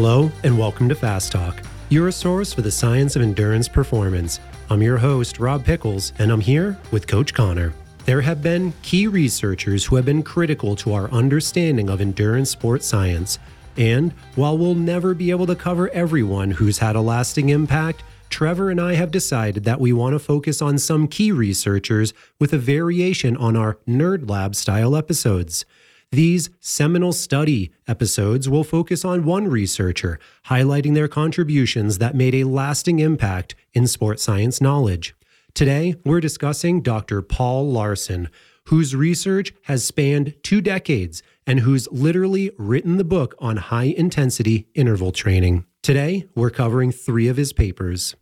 Hello, and welcome to Fast Talk, your source for the science of endurance performance. I'm your host, Rob Pickels, and I'm here with Coach Connor. There have been key researchers who have been critical to our understanding of endurance sports science. And while we'll never be able to cover everyone who's had a lasting impact, Trevor and I have decided that we want to focus on some key researchers with a variation on our Nerd Lab style episodes. These seminal study episodes will focus on one researcher, highlighting their contributions that made a lasting impact in sports science knowledge. Today, we're discussing Dr. Paul Laursen, whose research has spanned two decades and who's literally written the book on high intensity interval training. Today, we're covering three of his papers.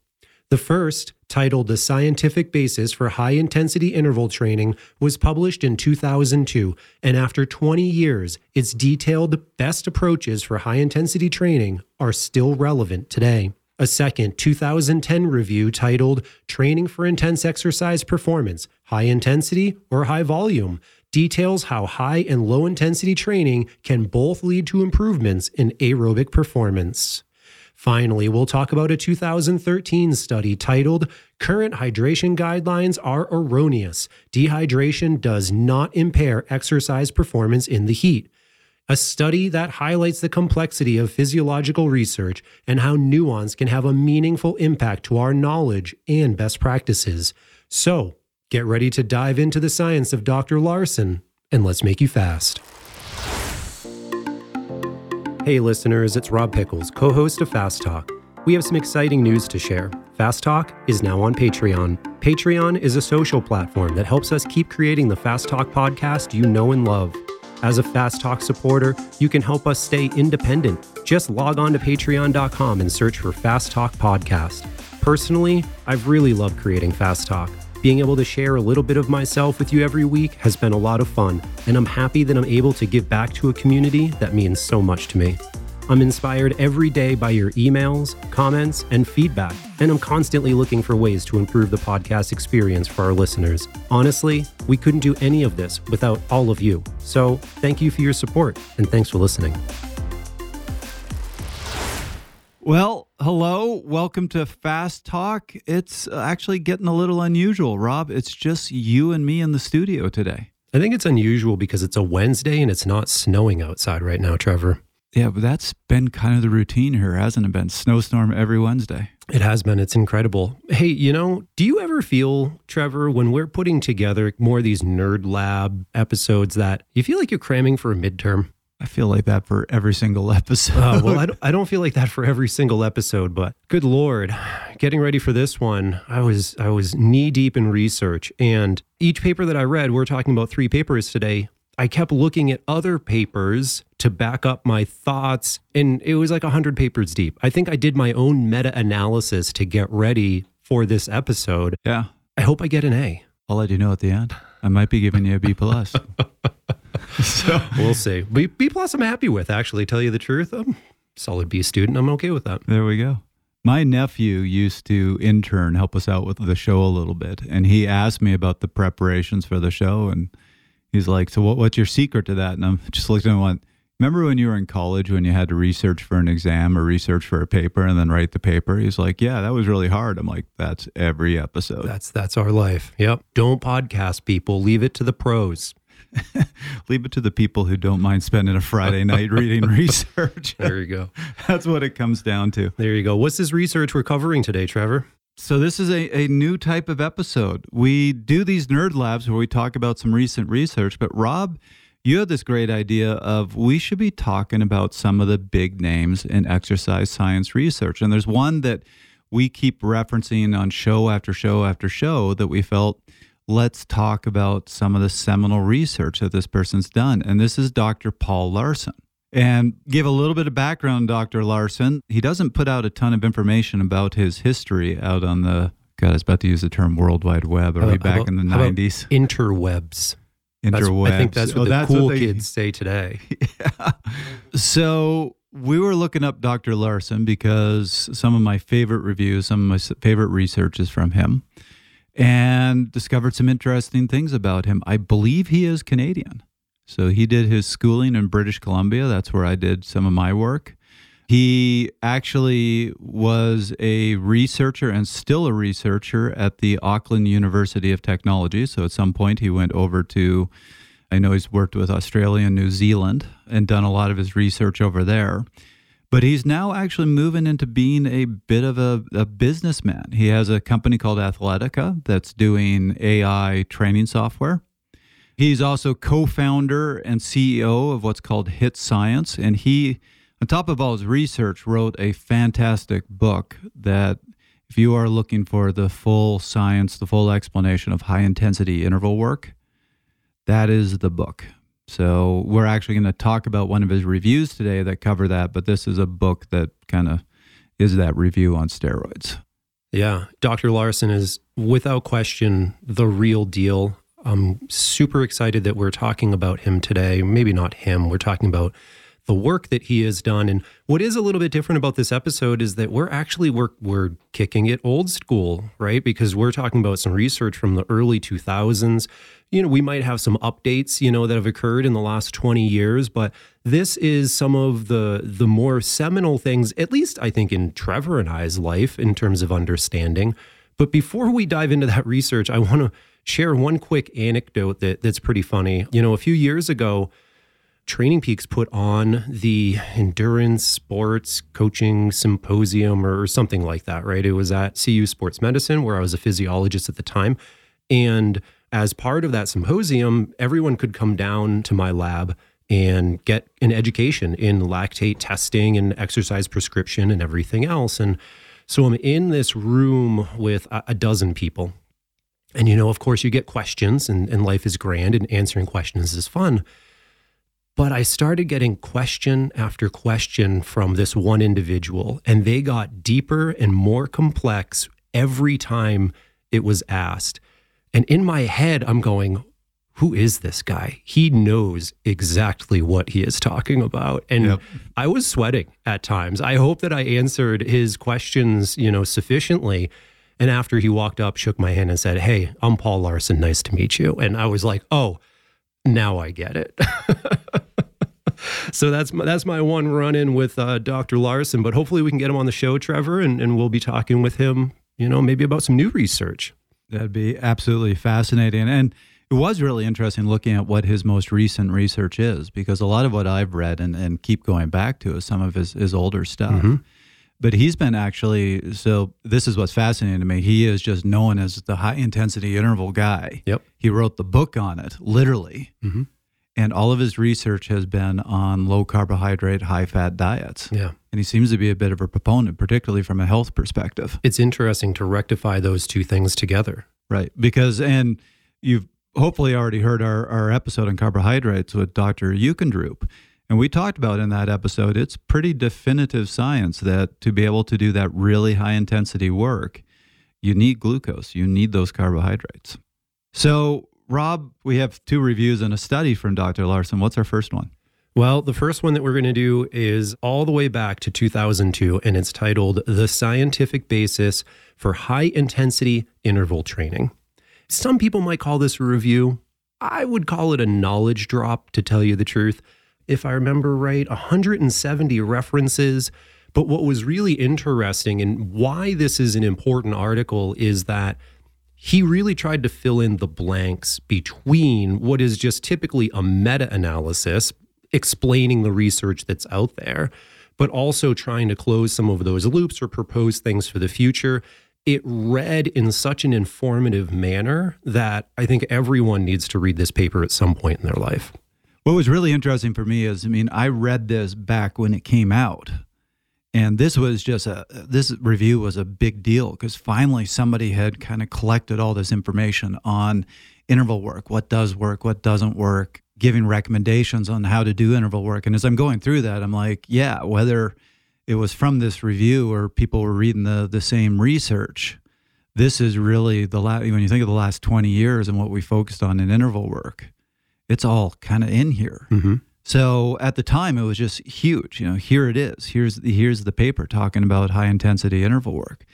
The first, titled The Scientific Basis for High Intensity Interval Training, was published in 2002, and after 20 years, its detailed best approaches for high intensity training are still relevant today. A second 2010 review titled Training for Intense Exercise Performance High Intensity or High Volume details how high and low intensity training can both lead to improvements in aerobic performance. Finally, we'll talk about a 2013 study titled Current Hydration Guidelines Are Erroneous. Dehydration does not impair exercise performance in the heat. A study that highlights the complexity of physiological research and how nuance can have a meaningful impact to our knowledge and best practices. So, get ready to dive into the science of Dr. Laursen and let's make you fast. Hey, listeners, it's Rob Pickels, co host of Fast Talk. We have some exciting news to share. Fast Talk is now on Patreon. Patreon is a social platform that helps us keep creating the Fast Talk podcast you know and love. As a Fast Talk supporter, you can help us stay independent. Just log on to patreon.com and search for Fast Talk Podcast. Personally, I've really loved creating Fast Talk. Being able to share a little bit of myself with you every week has been a lot of fun, and I'm happy that I'm able to give back to a community that means so much to me. I'm inspired every day by your emails, comments, and feedback, and I'm constantly looking for ways to improve the podcast experience for our listeners. Honestly, we couldn't do any of this without all of you. So, thank you for your support, and thanks for listening. Well, hello. Welcome to Fast Talk. It's uh, actually getting a little unusual, Rob. It's just you and me in the studio today. I think it's unusual because it's a Wednesday and it's not snowing outside right now, Trevor. Yeah, but that's been kind of the routine here, hasn't it been? Snowstorm every Wednesday. It has been. It's incredible. Hey, you know, do you ever feel, Trevor, when we're putting together more of these Nerd Lab episodes that you feel like you're cramming for a midterm? I feel like that for every single episode. Uh, well, I don't, I don't feel like that for every single episode, but good lord, getting ready for this one, I was I was knee deep in research, and each paper that I read, we're talking about three papers today. I kept looking at other papers to back up my thoughts, and it was like hundred papers deep. I think I did my own meta analysis to get ready for this episode. Yeah, I hope I get an A. I'll let you know at the end. I might be giving you a B plus. so we'll see. B, B plus, I'm happy with. Actually, tell you the truth, I'm solid B student. I'm okay with that. There we go. My nephew used to intern, help us out with the show a little bit, and he asked me about the preparations for the show, and he's like, "So what, what's your secret to that?" And I'm just looking at him like, Remember when you were in college when you had to research for an exam or research for a paper and then write the paper? He's like, "Yeah, that was really hard." I'm like, "That's every episode. That's that's our life." Yep. Don't podcast people. Leave it to the pros. Leave it to the people who don't mind spending a Friday night reading research. There you go. That's what it comes down to. There you go. What's this research we're covering today, Trevor? So, this is a, a new type of episode. We do these nerd labs where we talk about some recent research, but Rob, you had this great idea of we should be talking about some of the big names in exercise science research. And there's one that we keep referencing on show after show after show that we felt let's talk about some of the seminal research that this person's done. And this is Dr. Paul Laursen. And give a little bit of background, Dr. Laursen. He doesn't put out a ton of information about his history out on the, God, I was about to use the term World Wide Web. Are we back how in the about- how about 90s? Interwebs. Interwebs. I think that's what Oh, the that's cool they- kids say today. Yeah. So we were looking up Dr. Laursen because some of my favorite reviews, some of my favorite research is from him, and discovered some interesting things about him. I believe he is Canadian. So he did his schooling in British Columbia. That's where I did some of my work. He actually was a researcher and still a researcher at the Auckland University of Technology. So at some point, he went over to, I know he's worked with Australia and New Zealand and done a lot of his research over there. But he's now actually moving into being a bit of a, a businessman. He has a company called Athletica that's doing AI training software. He's also co founder and CEO of what's called HIIT Science. And he, on top of all his research, wrote a fantastic book that, if you are looking for the full science, the full explanation of high intensity interval work, that is the book. So we're actually going to talk about one of his reviews today that cover that, but this is a book that kind of is that review on steroids. Yeah, Dr. Laursen is without question the real deal. I'm super excited that we're talking about him today. Maybe not him, we're talking about the work that he has done. And what is a little bit different about this episode is that we're actually we're we're kicking it old school, right? Because we're talking about some research from the early 2000s. You know, we might have some updates, you know, that have occurred in the last 20 years, but this is some of the the more seminal things, at least I think in Trevor and I's life in terms of understanding. But before we dive into that research, I want to share one quick anecdote that that's pretty funny. You know, a few years ago, TrainingPeaks put on the endurance sports coaching symposium or something like that, right? It was at CU Sports Medicine, where I was a physiologist at the time. And as part of that symposium, everyone could come down to my lab and get an education in lactate testing and exercise prescription and everything else. And so I'm in this room with a, dozen people. And, you know, of course, you get questions, and, and life is grand, and answering questions is fun. But I started getting question after question from this one individual, and they got deeper and more complex every time it was asked. And in my head, I'm going, who is this guy? He knows exactly what he is talking about. And yep. I was sweating at times. I hope that I answered his questions, you know, sufficiently. And after he walked up, shook my hand and said, Hey, I'm Paul Laursen. Nice to meet you. And I was like, Oh, now I get it. so that's my, that's my one run in with uh, Dr. Laursen. But hopefully we can get him on the show, Trevor, and, and we'll be talking with him, you know, maybe about some new research. That'd be absolutely fascinating. And it was really interesting looking at what his most recent research is, because a lot of what I've read and, and keep going back to is some of his, his older stuff. Mm-hmm. But he's been actually, so this is what's fascinating to me. He is just known as the high intensity interval guy. Yep. He wrote the book on it, literally. Mm-hmm and all of his research has been on low carbohydrate, high fat diets. Yeah. And he seems to be a bit of a proponent, particularly from a health perspective. It's interesting to rectify those two things together. Right. Because, and you've hopefully already heard our, our episode on carbohydrates with Dr. Jeukendrup. And we talked about in that episode, it's pretty definitive science that to be able to do that really high intensity work, you need glucose, you need those carbohydrates. So, Rob, we have two reviews and a study from Dr. Laursen. What's our first one? Well, the first one that we're going to do is all the way back to 2002, and it's titled The Scientific Basis for High Intensity Interval Training. Some people might call this a review. I would call it a knowledge drop, to tell you the truth. If I remember right, 170 references. But what was really interesting and why this is an important article is that he really tried to fill in the blanks between what is just typically a meta analysis explaining the research that's out there, but also trying to close some of those loops or propose things for the future. It read in such an informative manner that I think everyone needs to read this paper at some point in their life. What was really interesting for me is, I mean, I read this back when it came out and this was just a this review was a big deal because finally somebody had kind of collected all this information on interval work, what does work, what doesn't work, giving recommendations on how to do interval work. And as I'm going through that, I'm like, yeah, whether it was from this review or people were reading the the same research, this is really the last when you think of the last 20 years and what we focused on in interval work, it's all kind of in here. Mm-hmm. So at the time, it was just huge. You know, here it is. Here's the, here's the paper talking about high intensity interval work.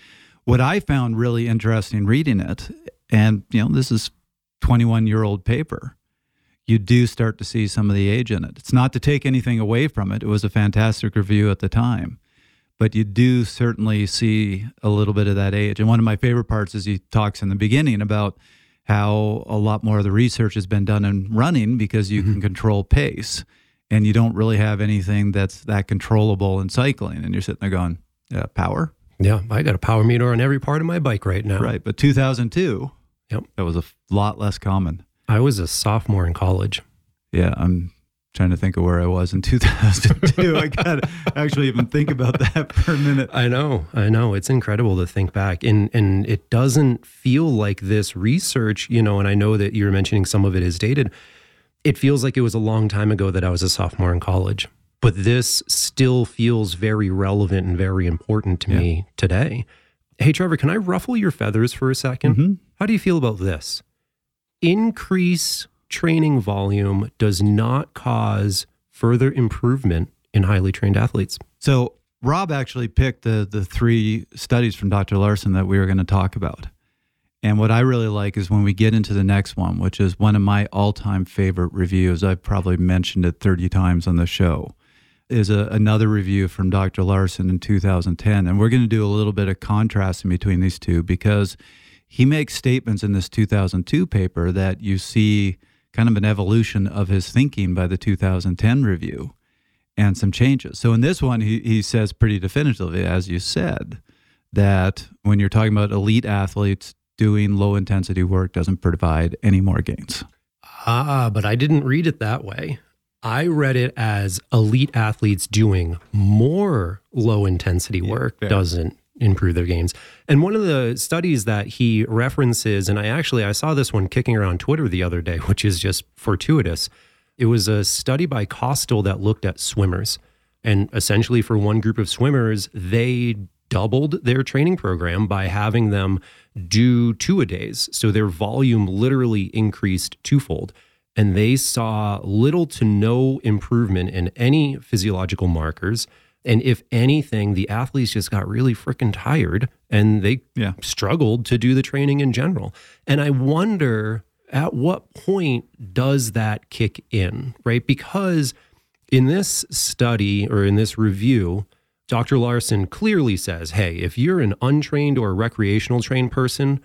What I found really interesting reading it, and you know, this is 21 year old paper. You do start to see some of the age in it. It's not to take anything away from it. It was a fantastic review at the time. but you do certainly see a little bit of that age. And one of my favorite parts is he talks in the beginning about how a lot more of the research has been done in running because you mm-hmm. can control pace and you don't really have anything that's that controllable in cycling. And you're sitting there going, yeah, power? Yeah, I got a power meter on every part of my bike right now. Right. But 2002, yep. that was a lot less common. I was a sophomore in college. Yeah, I'm trying to think of where I was in 2002. I got to actually even think about that for a minute. I know, I know. It's incredible to think back, and and it doesn't feel like this research, you know. And I know that you're mentioning some of it is dated. It feels like it was a long time ago that I was a sophomore in college, but this still feels very relevant and very important to yeah. me today. Hey, Trevor, can I ruffle your feathers for a 2nd mm-hmm. How do you feel about this? Increase training volume does not cause further improvement in highly trained athletes. So, Rob actually picked the the three studies from Dr. Laursen that we were going to talk about. And what I really like is when we get into the next one, which is one of my all-time favorite reviews. I've probably mentioned it 30 times on the show. Is a, another review from Dr. Laursen in 2010, and we're going to do a little bit of contrasting between these two because he makes statements in this 2002 paper that you see kind of an evolution of his thinking by the 2010 review and some changes. So in this one, he, he says pretty definitively, as you said, that when you're talking about elite athletes, doing low intensity work doesn't provide any more gains. Ah, but I didn't read it that way. I read it as elite athletes doing more low intensity work yeah, doesn't improve their gains. And one of the studies that he references, and I actually I saw this one kicking around Twitter the other day, which is just fortuitous. It was a study by Costill that looked at swimmers. And essentially, for one group of swimmers, they doubled their training program by having them do two a days. So their volume literally increased twofold. And they saw little to no improvement in any physiological markers and if anything, the athletes just got really freaking tired and they yeah. struggled to do the training in general. And I wonder at what point does that kick in, right? Because in this study or in this review, Dr. Laursen clearly says, hey, if you're an untrained or recreational trained person,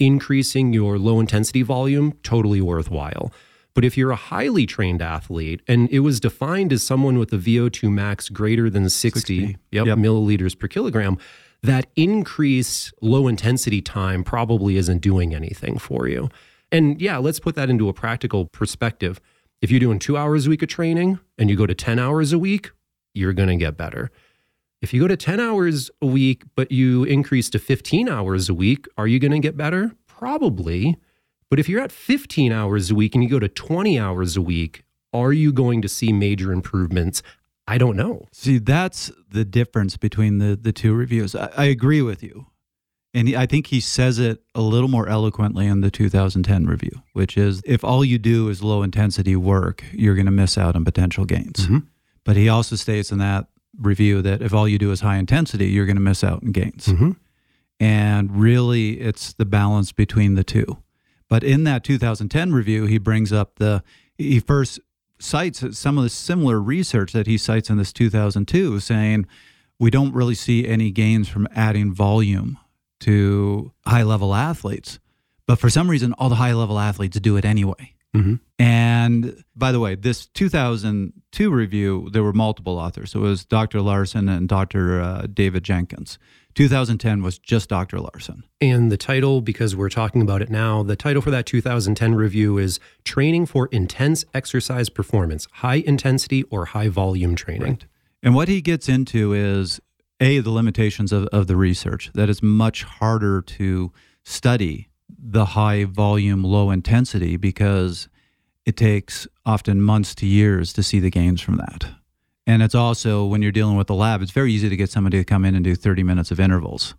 increasing your low intensity volume, totally worthwhile. But if you're a highly trained athlete, and it was defined as someone with a VO2 max greater than 60, 60. Yep, yep. milliliters per kilogram, that increased low intensity time probably isn't doing anything for you. And yeah, let's put that into a practical perspective. If you're doing two hours a week of training and you go to 10 hours a week, you're going to get better. If you go to 10 hours a week, but you increase to 15 hours a week, are you going to get better? Probably. But if you're at 15 hours a week and you go to 20 hours a week, are you going to see major improvements? I don't know. See, that's the difference between the, the two reviews. I, I agree with you. And I think he says it a little more eloquently in the 2010 review, which is if all you do is low intensity work, you're going to miss out on potential gains. Mm-hmm. But he also states in that review that if all you do is high intensity, you're going to miss out on gains. Mm-hmm. And really, it's the balance between the two. But in that 2010 review, he brings up the, he first cites some of the similar research that he cites in this 2002, saying we don't really see any gains from adding volume to high level athletes. But for some reason, all the high level athletes do it anyway. Mm-hmm. And by the way, this 2002 review, there were multiple authors. It was Dr. Laursen and Dr. Uh, David Jenkins. 2010 was just Dr. Laursen. And the title, because we're talking about it now, the title for that 2010 review is Training for Intense Exercise Performance, High Intensity or High Volume Training. Right. And what he gets into is A, the limitations of, of the research, that it's much harder to study the high volume, low intensity because it takes often months to years to see the gains from that. And it's also when you're dealing with the lab, it's very easy to get somebody to come in and do 30 minutes of intervals.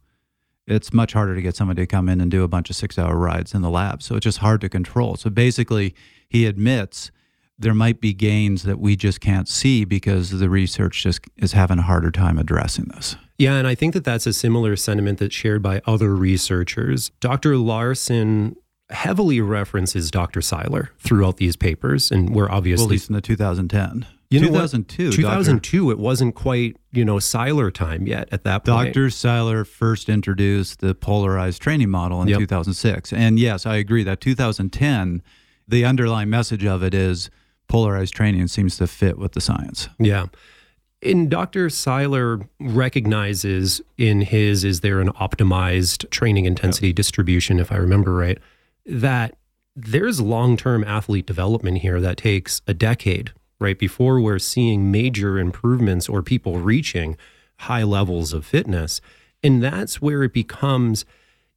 It's much harder to get somebody to come in and do a bunch of six hour rides in the lab. So it's just hard to control. So basically, he admits there might be gains that we just can't see because the research just is having a harder time addressing this. Yeah, and I think that that's a similar sentiment that's shared by other researchers. Dr. Laursen heavily references Dr. Seiler throughout these papers, and we're obviously well, at least in the 2010. You 2002. 2002, it wasn't quite, you know, Seiler time yet at that point. Dr. Seiler first introduced the polarized training model in Yep. 2006. And yes, I agree that 2010, the underlying message of it is polarized training seems to fit with the science. Yeah. And Dr. Seiler recognizes in his Is There an Optimized Training Intensity Distribution, if I remember right, that there's long term athlete development here that takes a decade, right? Before we're seeing major improvements or people reaching high levels of fitness. And that's where it becomes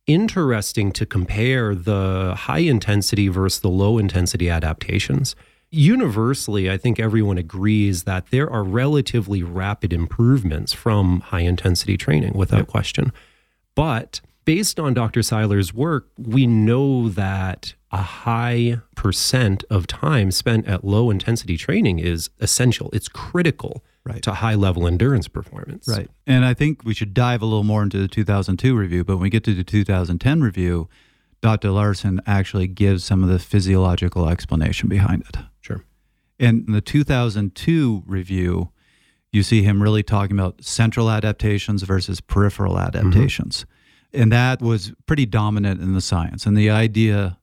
interesting to compare the high intensity versus the low intensity adaptations. Universally, I think everyone agrees that there are relatively rapid improvements from high intensity training without question. But based on Dr. Seiler's work, we know that a high percent of time spent at low intensity training is essential. It's critical Right. to high level endurance performance. Right. And I think we should dive a little more into the 2002 review. But when we get to the 2010 review, Dr. Laursen actually gives some of the physiological explanation behind it. Sure. In the 2002 review, you see him really talking about central adaptations versus peripheral mm-hmm. adaptations. And that was pretty dominant in the science. And the idea,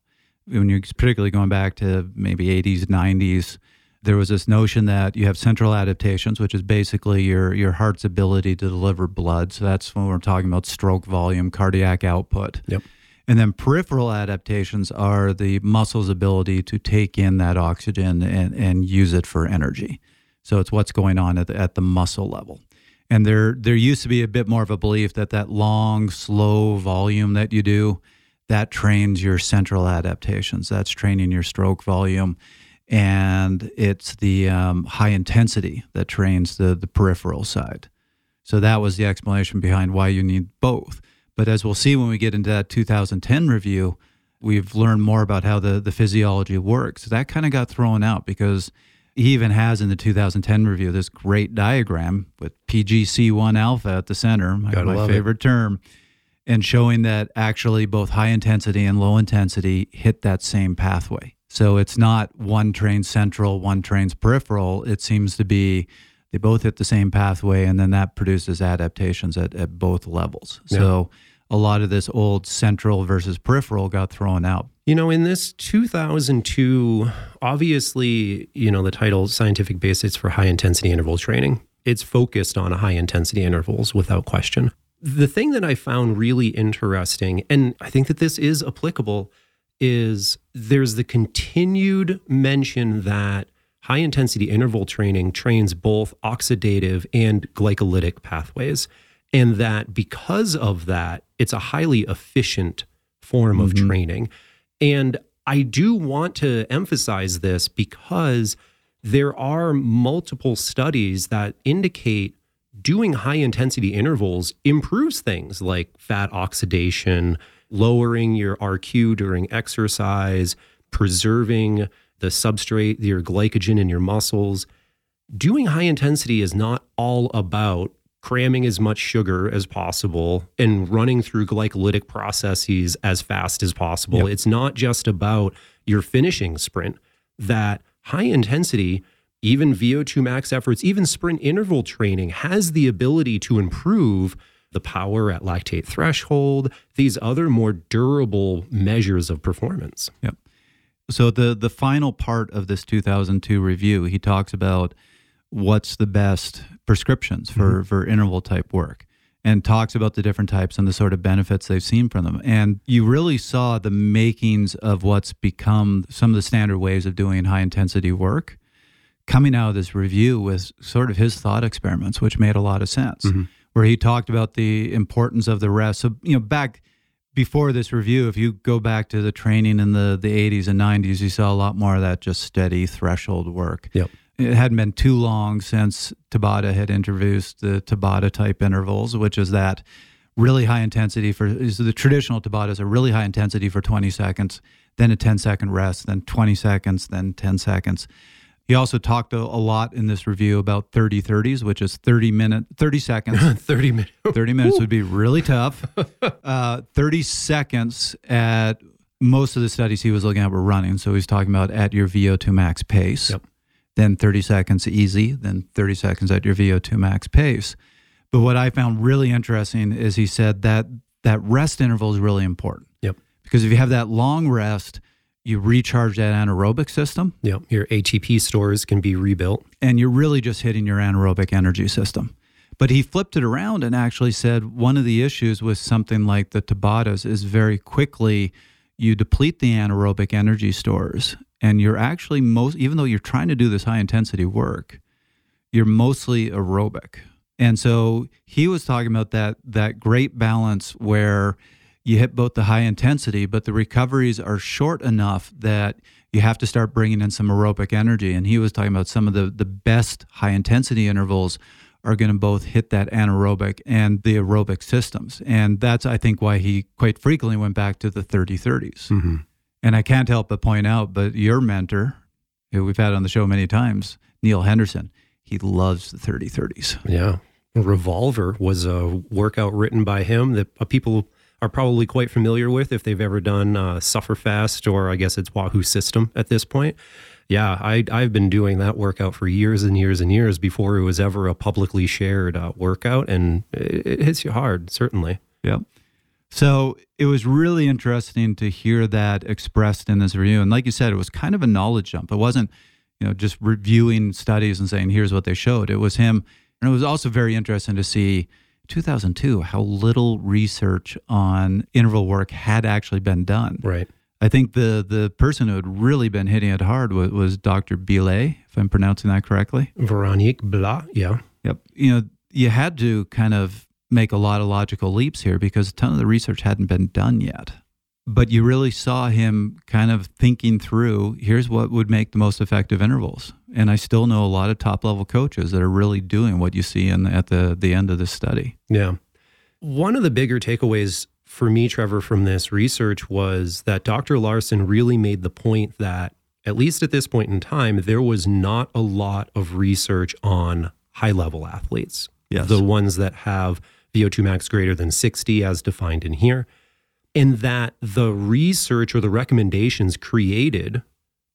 when you're particularly going back to maybe 80s, 90s, there was this notion that you have central adaptations, which is basically your, your heart's ability to deliver blood. So that's when we're talking about stroke volume, cardiac output. Yep. And then peripheral adaptations are the muscle's ability to take in that oxygen and, and use it for energy. So it's what's going on at the, at the muscle level. And there there used to be a bit more of a belief that that long, slow volume that you do, that trains your central adaptations. That's training your stroke volume. And it's the um, high intensity that trains the, the peripheral side. So that was the explanation behind why you need both. But as we'll see when we get into that 2010 review, we've learned more about how the, the physiology works. That kind of got thrown out because he even has in the 2010 review this great diagram with PGC1 alpha at the center, my, Gotta my love it. favorite term, and showing that actually both high intensity and low intensity hit that same pathway. So it's not one trains central, one trains peripheral. It seems to be they both hit the same pathway, and then that produces adaptations at, at both levels. So a lot of this old central versus peripheral got thrown out. You know, in this 2002, obviously, you know, the title Scientific Basics for High Intensity Interval Training, it's focused on high intensity intervals without question. The thing that I found really interesting, and I think that this is applicable, is there's the continued mention that high intensity interval training trains both oxidative and glycolytic pathways. And that because of that, it's a highly efficient form of mm-hmm. training. And I do want to emphasize this because there are multiple studies that indicate doing high intensity intervals improves things like fat oxidation, lowering your RQ during exercise, preserving the substrate, your glycogen in your muscles. Doing high intensity is not all about cramming as much sugar as possible and running through glycolytic processes as fast as possible. Yep. It's not just about your finishing sprint. That high intensity, even VO2 max efforts, even sprint interval training has the ability to improve the power at lactate threshold, these other more durable measures of performance. Yep. So the the final part of this 2002 review, he talks about what's the best prescriptions for mm-hmm. for interval type work and talks about the different types and the sort of benefits they've seen from them. And you really saw the makings of what's become some of the standard ways of doing high intensity work coming out of this review with sort of his thought experiments, which made a lot of sense. Mm-hmm. Where he talked about the importance of the rest. So, you know, back before this review, if you go back to the training in the, the 80s and 90s, you saw a lot more of that just steady threshold work. Yep. It hadn't been too long since Tabata had introduced the Tabata type intervals, which is that really high intensity for is the traditional Tabata is a really high intensity for 20 seconds, then a 10 second rest, then 20 seconds, then 10 seconds. He also talked a, a lot in this review about 30 30s, which is 30 minute 30 seconds 30 minutes. 30 minutes would be really tough. Uh, 30 seconds at most of the studies he was looking at were running. So he's talking about at your VO2 max pace. Yep. then 30 seconds easy, then 30 seconds at your VO2 max pace. But what I found really interesting is he said that that rest interval is really important. Yep. Because if you have that long rest, you recharge that anaerobic system. Yep. Your ATP stores can be rebuilt. And you're really just hitting your anaerobic energy system. But he flipped it around and actually said one of the issues with something like the Tabatas is very quickly you deplete the anaerobic energy stores and you're actually most even though you're trying to do this high intensity work, you're mostly aerobic. And so he was talking about that that great balance where you hit both the high intensity, but the recoveries are short enough that you have to start bringing in some aerobic energy. And he was talking about some of the, the best high intensity intervals are going to both hit that anaerobic and the aerobic systems. And that's, I think, why he quite frequently went back to the 30 30s. Mm-hmm. And I can't help but point out, but your mentor, who we've had on the show many times, Neil Henderson, he loves the 30 30s. Yeah. Revolver was a workout written by him that uh, people are probably quite familiar with if they've ever done uh, Sufferfest or I guess it's Wahoo SYSTM at this point. Yeah, I, I've been doing that workout for years and years and years before it was ever a publicly shared uh, workout, and it, it hits you hard, certainly. Yep. So it was really interesting to hear that expressed in this review. And like you said, it was kind of a knowledge jump. It wasn't, you know, just reviewing studies and saying, here's what they showed. It was him. And it was also very interesting to see 2002 how little research on interval work had actually been done. Right. I think the the person who had really been hitting it hard was, was Dr. Billat, if I'm pronouncing that correctly. Veronique Billat, yeah. Yep. You know, you had to kind of make a lot of logical leaps here because a ton of the research hadn't been done yet. But you really saw him kind of thinking through here's what would make the most effective intervals. And I still know a lot of top level coaches that are really doing what you see in, at the, the end of this study. Yeah. One of the bigger takeaways for me, Trevor, from this research was that Dr. Laursen really made the point that, at least at this point in time, there was not a lot of research on high level athletes. Yes. The ones that have VO2 max greater than 60, as defined in here, and that the research or the recommendations created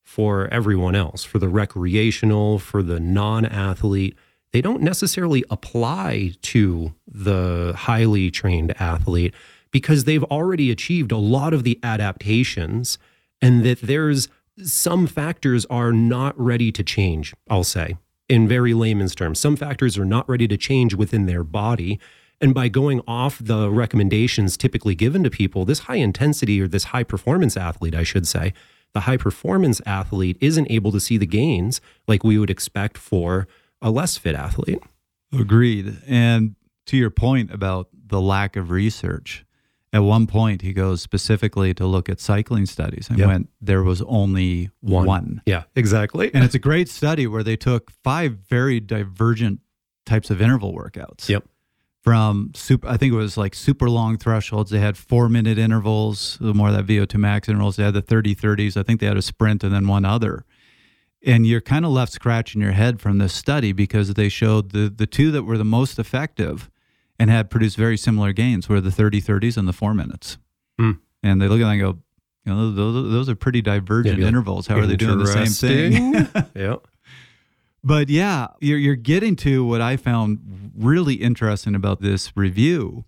for everyone else, for the recreational, for the non athlete, they don't necessarily apply to the highly trained athlete because they've already achieved a lot of the adaptations and that there's some factors are not ready to change, I'll say, in very layman's terms. Some factors are not ready to change within their body. And by going off the recommendations typically given to people, this high intensity or this high performance athlete, I should say, the high performance athlete isn't able to see the gains like we would expect for a less fit athlete. Agreed. And to your point about the lack of research, at one point he goes specifically to look at cycling studies and Yep. went, there was only one. Yeah, exactly. And it's a great study where they took five very divergent types of interval workouts. Yep. From super, I think it was like super long thresholds. They had four minute intervals, the more that VO2 max intervals. They had the 30 30s. I think they had a sprint and then one other. And you're kind of left scratching your head from this study because they showed the, the two that were the most effective and had produced very similar gains were the 30 30s and the four minutes. Hmm. And they look at that and go, you know, those, those are pretty divergent like, intervals. How are they doing the same thing? Yeah. But yeah, you're, you're getting to what I found really interesting about this review,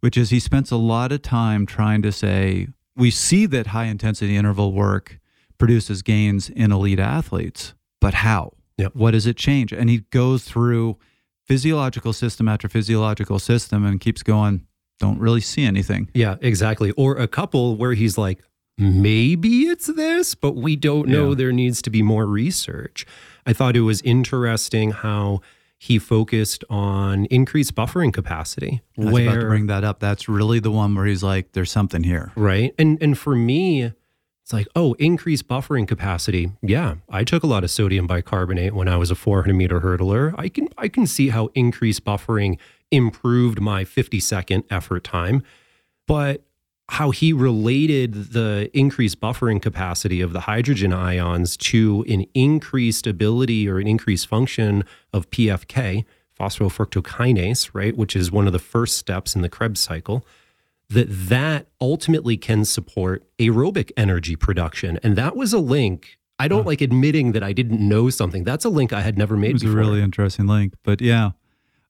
which is he spends a lot of time trying to say, we see that high intensity interval work produces gains in elite athletes, but how? Yep. What does it change? And he goes through physiological system after physiological system and keeps going, don't really see anything. Yeah, exactly. Or a couple where he's like, maybe it's this, but we don't know. Yeah. There needs to be more research. I thought it was interesting how he focused on increased buffering capacity. I was about to bring that up. That's really the one where he's like, there's something here. right? And and for me, it's like, oh, increased buffering capacity. Yeah, I took a lot of sodium bicarbonate when I was a 400 meter hurdler. I can I can see how increased buffering improved my 50 second effort time, but how he related the increased buffering capacity of the hydrogen ions to an increased ability or an increased function of PFK, phosphofructokinase, right, which is one of the first steps in the Krebs cycle that that ultimately can support aerobic energy production and that was a link I don't like admitting that I didn't know something. That's a link I had never made It was before. a really interesting link. But yeah,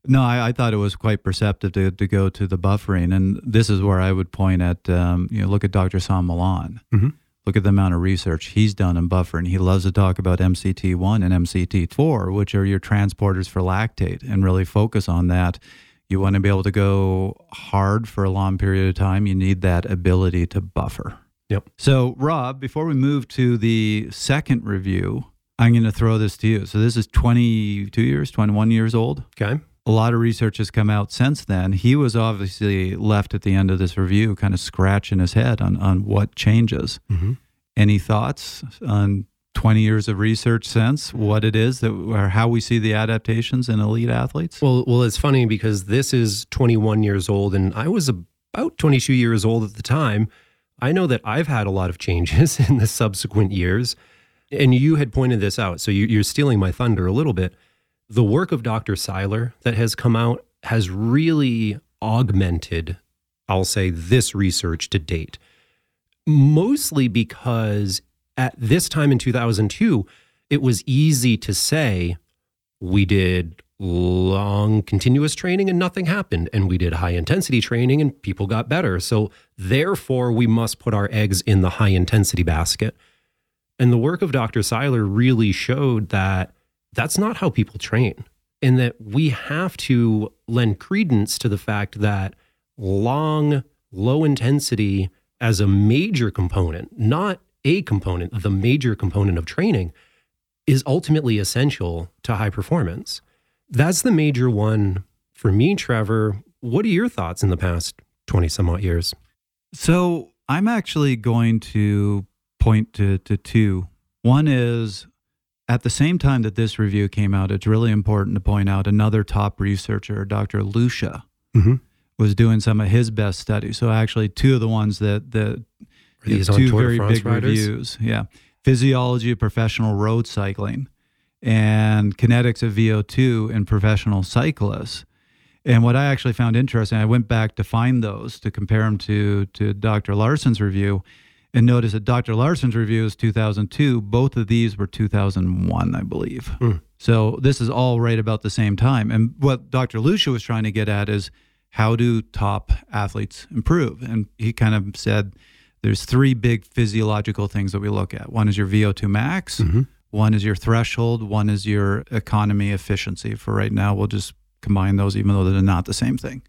no, I, I thought it was quite perceptive to, to go to the buffering. And this is where I would point at, um, you know, look at Dr. San Millan. Mhm. Look at the amount of research he's done in buffering. He loves to talk about MCT1 and MCT4, which are your transporters for lactate, and really focus on that. You want to be able to go hard for a long period of time. You need that ability to buffer. Yep. So, Rob, before we move to the second review, I'm going to throw this to you. So, this is 22 years, 21 years old. Okay. A lot of research has come out since then. He was obviously left at the end of this review kind of scratching his head on, on what changes. Mm-hmm. Any thoughts on 20 years of research since what it is that or how we see the adaptations in elite athletes? Well, well, it's funny because this is 21 years old, and I was about 22 years old at the time. I know that I've had a lot of changes in the subsequent years, and you had pointed this out. So you, you're stealing my thunder a little bit. The work of Dr. Seiler that has come out has really augmented, I'll say, this research to date. Mostly because at this time in 2002, it was easy to say, we did long continuous training and nothing happened and we did high intensity training and people got better so therefore we must put our eggs in the high intensity basket and the work of dr seiler really showed that that's not how people train and that we have to lend credence to the fact that long low intensity as a major component not a component the major component of training is ultimately essential to high performance. That's the major one for me, Trevor. What are your thoughts in the past 20 some odd years? So I'm actually going to point to, to two. One is at the same time that this review came out, it's really important to point out another top researcher, Dr. Lucia, Mm-hmm. was doing some of his best studies. So actually, two of the ones that that Are these two very big riders? reviews. Yeah, physiology of professional road cycling and kinetics of VO2 in professional cyclists. And what I actually found interesting, I went back to find those to compare them to to Dr. Laursen's review, and notice that Dr. Laursen's review is 2002. Both of these were 2001, I believe. Hmm. So this is all right about the same time. And what Dr. Lucia was trying to get at is how do top athletes improve? And he kind of said there's three big physiological things that we look at. One is your VO2 max, Mhm. one is your threshold, one is your economy efficiency. For right now, we'll just combine those, even though they're not the same thing.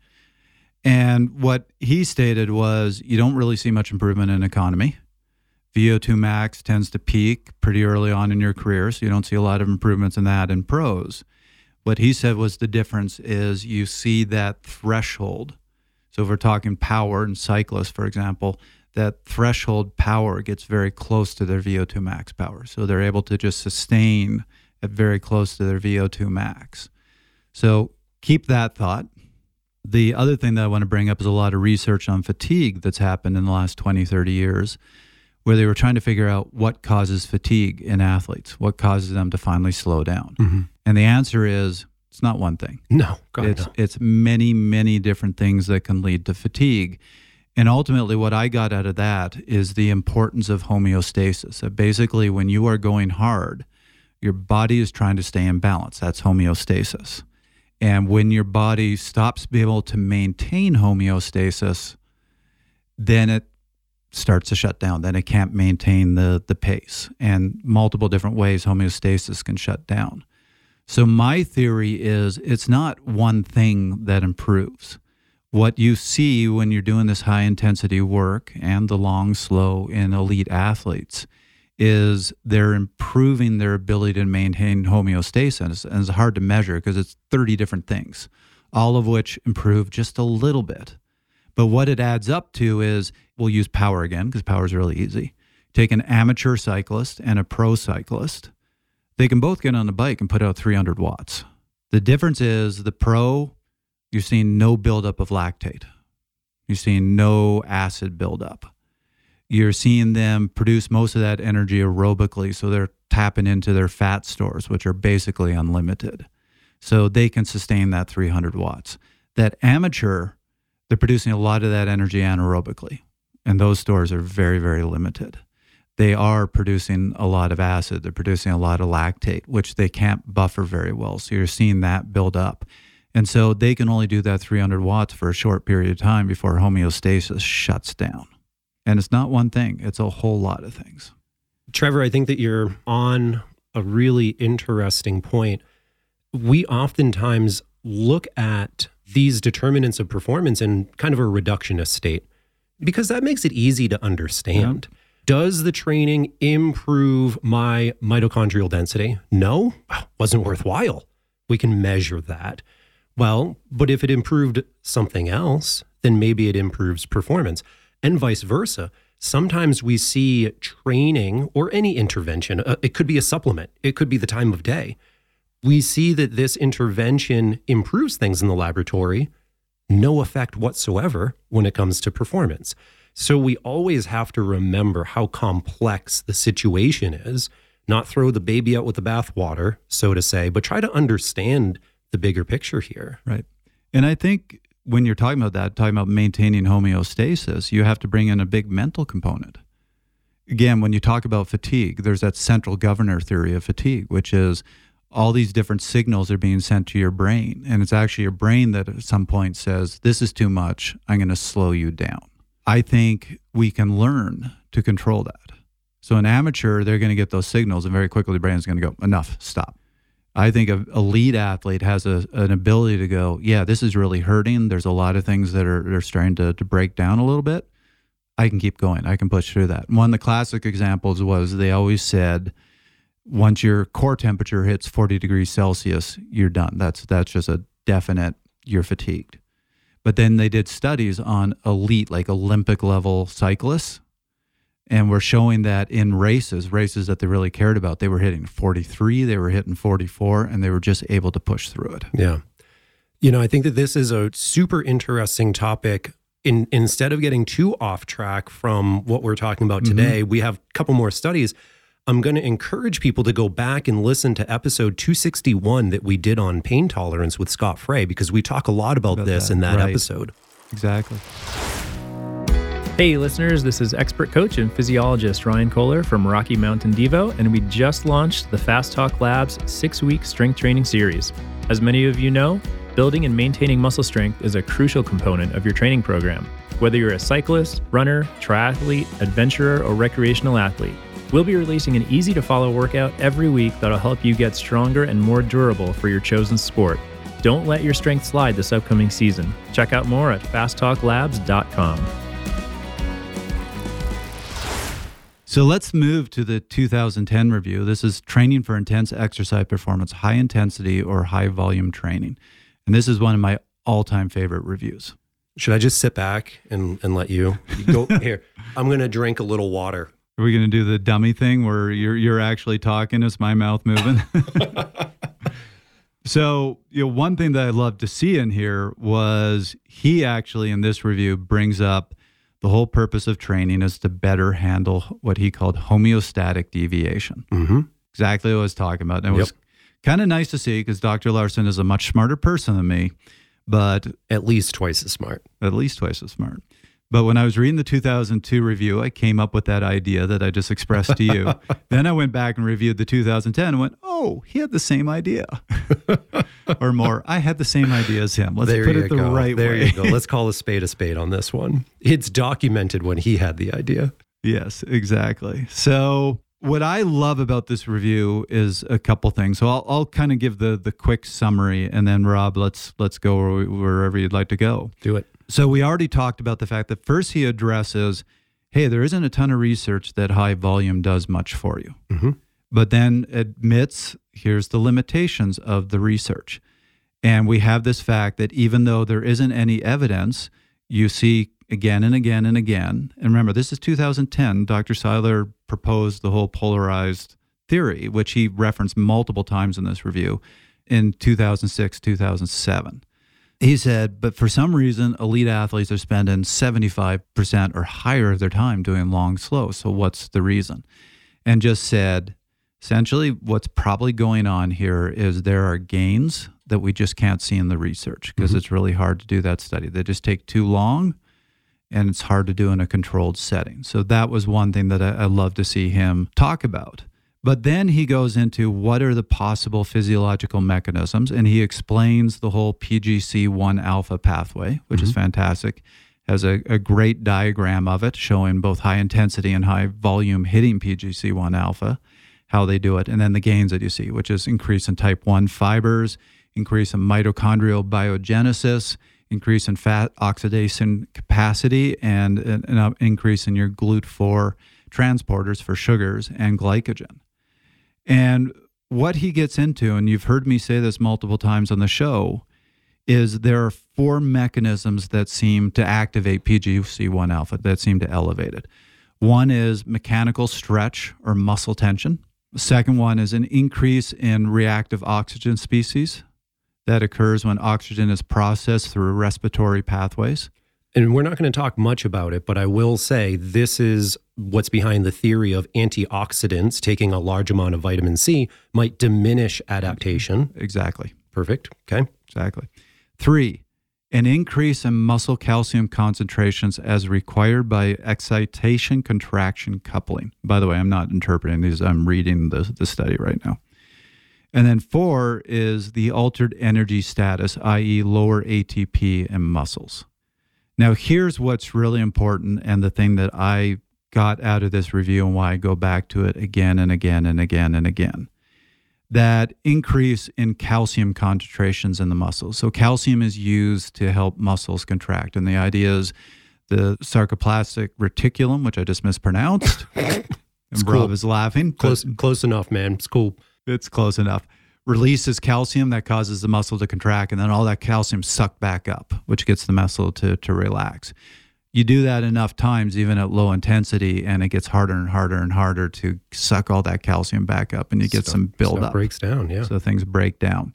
And what he stated was you don't really see much improvement in economy. VO2 max tends to peak pretty early on in your career, so you don't see a lot of improvements in that in pros. What he said was the difference is you see that threshold. So if we're talking power and cyclists, for example, that threshold power gets very close to their VO2 max power. So they're able to just sustain at very close to their VO2 max. So keep that thought. The other thing that I want to bring up is a lot of research on fatigue that's happened in the last 20, 30 years, where they were trying to figure out what causes fatigue in athletes, what causes them to finally slow down. Mm-hmm. And the answer is it's not one thing. No, God, it's no. it's many many different things that can lead to fatigue. And ultimately what I got out of that is the importance of homeostasis. That basically when you are going hard, your body is trying to stay in balance. That's homeostasis. And when your body stops being able to maintain homeostasis, then it starts to shut down. Then it can't maintain the the pace. And multiple different ways homeostasis can shut down. So my theory is it's not one thing that improves. What you see when you're doing this high intensity work and the long slow in elite athletes is they're improving their ability to maintain homeostasis. And it's hard to measure because it's 30 different things, all of which improve just a little bit. But what it adds up to is we'll use power again because power is really easy. Take an amateur cyclist and a pro cyclist. They can both get on the bike and put out 300 watts. The difference is the pro, you're seeing no buildup of lactate. You're seeing no acid buildup. You're seeing them produce most of that energy aerobically. So they're tapping into their fat stores, which are basically unlimited. So they can sustain that 300 watts. That amateur, they're producing a lot of that energy anaerobically. And those stores are very, very limited. they are producing a lot of acid. They're producing a lot of lactate, which they can't buffer very well. So you're seeing that build up. And so they can only do that 300 watts for a short period of time before homeostasis shuts down. And it's not one thing, it's a whole lot of things. Trevor, I think that you're on a really interesting point. We oftentimes look at these determinants of performance in kind of a reductionist state because that makes it easy to understand. Yeah. Does the training improve my mitochondrial density? No, wasn't worthwhile. We can measure that. Well, but if it improved something else, then maybe it improves performance and vice versa. Sometimes we see training or any intervention, uh, it could be a supplement, it could be the time of day. We see that this intervention improves things in the laboratory, no effect whatsoever when it comes to performance. So we always have to remember how complex the situation is, not throw the baby out with the bathwater, so to say, but try to understand the bigger picture here. Right. And I think when you're talking about that, talking about maintaining homeostasis, you have to bring in a big mental component. Again, when you talk about fatigue, there's that central governor theory of fatigue, which is all these different signals are being sent to your brain. And it's actually your brain that at some point says, This is too much. I'm going to slow you down. I think we can learn to control that. So, an amateur, they're going to get those signals, and very quickly the brain is going to go, Enough, stop. I think a elite athlete has a, an ability to go, yeah, this is really hurting. There's a lot of things that are, are starting to, to break down a little bit. I can keep going. I can push through that. One of the classic examples was they always said, once your core temperature hits 40 degrees Celsius, you're done. That's that's just a definite you're fatigued. But then they did studies on elite, like Olympic level cyclists, and we're showing that in races, races that they really cared about, they were hitting 43, they were hitting 44, and they were just able to push through it. Yeah. You know, I think that this is a super interesting topic. In, instead of getting too off track from what we're talking about mm-hmm. today, mm-hmm. we have a couple more studies. I'm going to encourage people to go back and listen to episode 261 that we did on pain tolerance with Scott Frey because we talk a lot about, about this that. in that right. episode. Exactly. Hey, listeners, this is expert coach and physiologist Ryan Kohler from Rocky Mountain Devo, and we just launched the Fast Talk Labs six week strength training series. As many of you know, building and maintaining muscle strength is a crucial component of your training program. Whether you're a cyclist, runner, triathlete, adventurer, or recreational athlete, we'll be releasing an easy to follow workout every week that'll help you get stronger and more durable for your chosen sport. Don't let your strength slide this upcoming season. Check out more at fasttalklabs.com. So let's move to the 2010 review. This is training for intense exercise performance, high intensity or high volume training. And this is one of my all time favorite reviews. Should I just sit back and, and let you, you go here? I'm going to drink a little water. Are we going to do the dummy thing where you're, you're actually talking? Is my mouth moving? so, you know, one thing that I love to see in here was he actually in this review brings up the whole purpose of training is to better handle what he called homeostatic deviation. Mm-hmm. Exactly what I was talking about. And it yep. was kind of nice to see because Dr. Laursen is a much smarter person than me, but at least twice as smart. At least twice as smart. But when I was reading the 2002 review, I came up with that idea that I just expressed to you. then I went back and reviewed the 2010 and went, oh, he had the same idea. or more, I had the same idea as him. Let's there put it the go. right there way. There you go. Let's call a spade a spade on this one. It's documented when he had the idea. Yes, exactly. So what I love about this review is a couple things. So I'll, I'll kind of give the the quick summary, and then Rob, let's let's go wherever you'd like to go. Do it. So we already talked about the fact that first he addresses, hey, there isn't a ton of research that high volume does much for you. Mm-hmm. But then admits here's the limitations of the research. And we have this fact that even though there isn't any evidence, you see again and again and again. And remember, this is 2010. Dr. Seiler proposed the whole polarized theory, which he referenced multiple times in this review in 2006, 2007. He said, but for some reason, elite athletes are spending 75% or higher of their time doing long slow. So what's the reason? And just said, essentially, what's probably going on here is there are gains that we just can't see in the research because mm-hmm. it's really hard to do that study. They just take too long and it's hard to do in a controlled setting. So that was one thing that I, I love to see him talk about. But then he goes into what are the possible physiological mechanisms, and he explains the whole PGC1 alpha pathway, which mm-hmm. is fantastic. Has a, a great diagram of it showing both high intensity and high volume hitting PGC1 alpha, how they do it, and then the gains that you see, which is increase in type 1 fibers, increase in mitochondrial biogenesis, increase in fat oxidation capacity, and an increase in your GLUT4 transporters for sugars and glycogen. And what he gets into, and you've heard me say this multiple times on the show, is there are four mechanisms that seem to activate PGC1 alpha, that seem to elevate it. One is mechanical stretch or muscle tension. Second one is an increase in reactive oxygen species that occurs when oxygen is processed through respiratory pathways. And we're not going to talk much about it, but I will say this is what's behind the theory of antioxidants taking a large amount of vitamin C might diminish adaptation. Exactly. Perfect. Okay. Exactly. Three, an increase in muscle calcium concentrations as required by excitation contraction coupling. By the way, I'm not interpreting these, I'm reading the, the study right now. And then four is the altered energy status, i.e., lower ATP in muscles. Now, here's what's really important and the thing that I got out of this review and why I go back to it again and again and again and again. That increase in calcium concentrations in the muscles. So, calcium is used to help muscles contract. And the idea is the sarcoplastic reticulum, which I just mispronounced. and cool. Is laughing. Close, close enough, man. It's cool. It's close enough releases calcium that causes the muscle to contract, and then all that calcium sucked back up, which gets the muscle to, to relax. You do that enough times, even at low intensity, and it gets harder and harder and harder to suck all that calcium back up, and you get stuff, some buildup. breaks down, yeah. So things break down.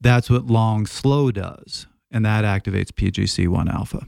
That's what long slow does, and that activates PGC1 alpha.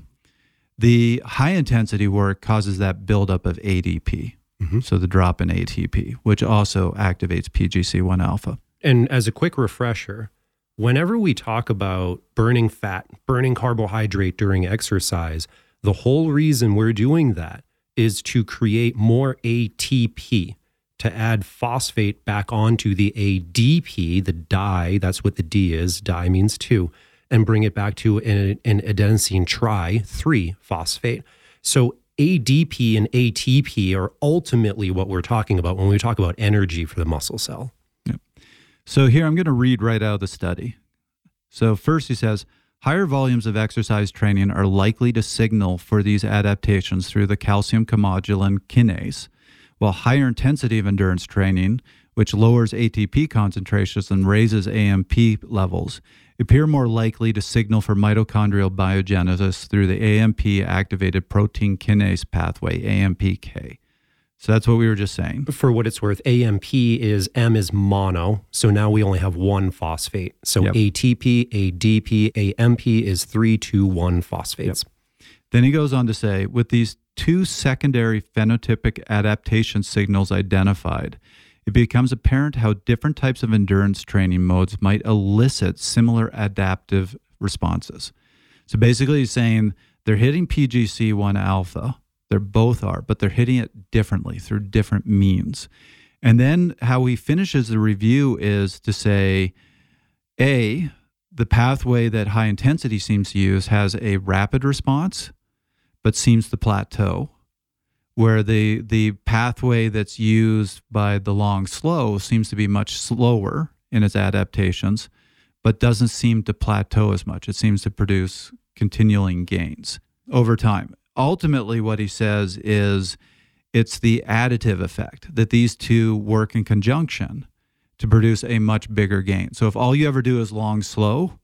The high intensity work causes that buildup of ADP, mm-hmm. so the drop in ATP, which also activates PGC1 alpha. And as a quick refresher, whenever we talk about burning fat, burning carbohydrate during exercise, the whole reason we're doing that is to create more ATP, to add phosphate back onto the ADP, the di, that's what the D is, di means two, and bring it back to an, an adenosine tri 3 phosphate. So ADP and ATP are ultimately what we're talking about when we talk about energy for the muscle cell. Yep. So here I'm going to read right out of the study. So first he says, higher volumes of exercise training are likely to signal for these adaptations through the calcium calmodulin kinase, while higher intensity of endurance training, which lowers ATP concentrations and raises AMP levels, appear more likely to signal for mitochondrial biogenesis through the AMP activated protein kinase pathway, AMPK. So that's what we were just saying. For what it's worth, AMP is M is mono. So now we only have one phosphate. So yep. ATP, ADP, AMP is three, two, one phosphates. Yep. Then he goes on to say with these two secondary phenotypic adaptation signals identified, it becomes apparent how different types of endurance training modes might elicit similar adaptive responses. So basically, he's saying they're hitting PGC1 alpha they're both are, but they're hitting it differently through different means. And then how he finishes the review is to say, A, the pathway that high intensity seems to use has a rapid response, but seems to plateau. Where the the pathway that's used by the long slow seems to be much slower in its adaptations, but doesn't seem to plateau as much. It seems to produce continuing gains over time ultimately what he says is it's the additive effect that these two work in conjunction to produce a much bigger gain. So if all you ever do is long slow,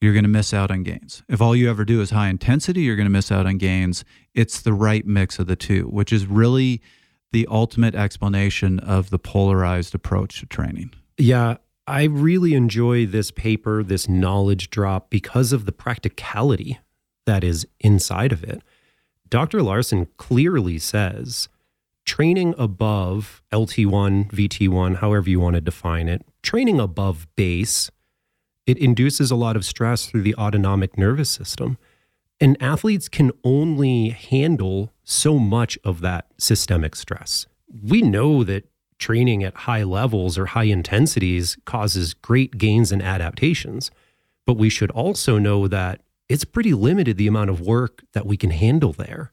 you're going to miss out on gains. If all you ever do is high intensity, you're going to miss out on gains. It's the right mix of the two, which is really the ultimate explanation of the polarized approach to training. Yeah, I really enjoy this paper, this knowledge drop, because of the practicality that is inside of it. Dr. Laursen clearly says training above LT1, VT1, however you want to define it, training above base, it induces a lot of stress through the autonomic nervous system. And athletes can only handle so much of that systemic stress. We know that training at high levels or high intensities causes great gains and adaptations, but we should also know that it's pretty limited the amount of work that we can handle there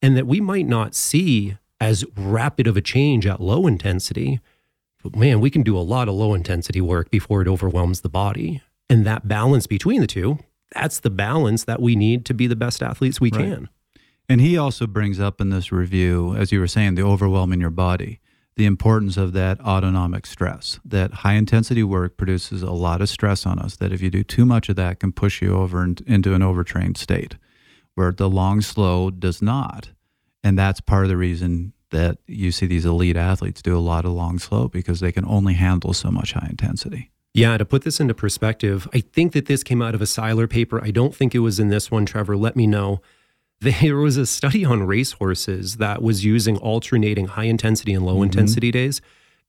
and that we might not see as rapid of a change at low intensity. But man, we can do a lot of low intensity work before it overwhelms the body. And that balance between the two, that's the balance that we need to be the best athletes we right. can. And he also brings up in this review, as you were saying, the overwhelming your body, the importance of that autonomic stress. That high intensity work produces a lot of stress on us, that if you do too much of that, can push you over into an overtrained state, where the long, slow does not. And that's part of the reason that you see these elite athletes do a lot of long, slow because they can only handle so much high intensity. Yeah, to put this into perspective, I think that this came out of a Seiler paper. I don't think it was in this one, Trevor. Let me know. There was a study on racehorses that was using alternating high intensity and low mm-hmm. intensity days.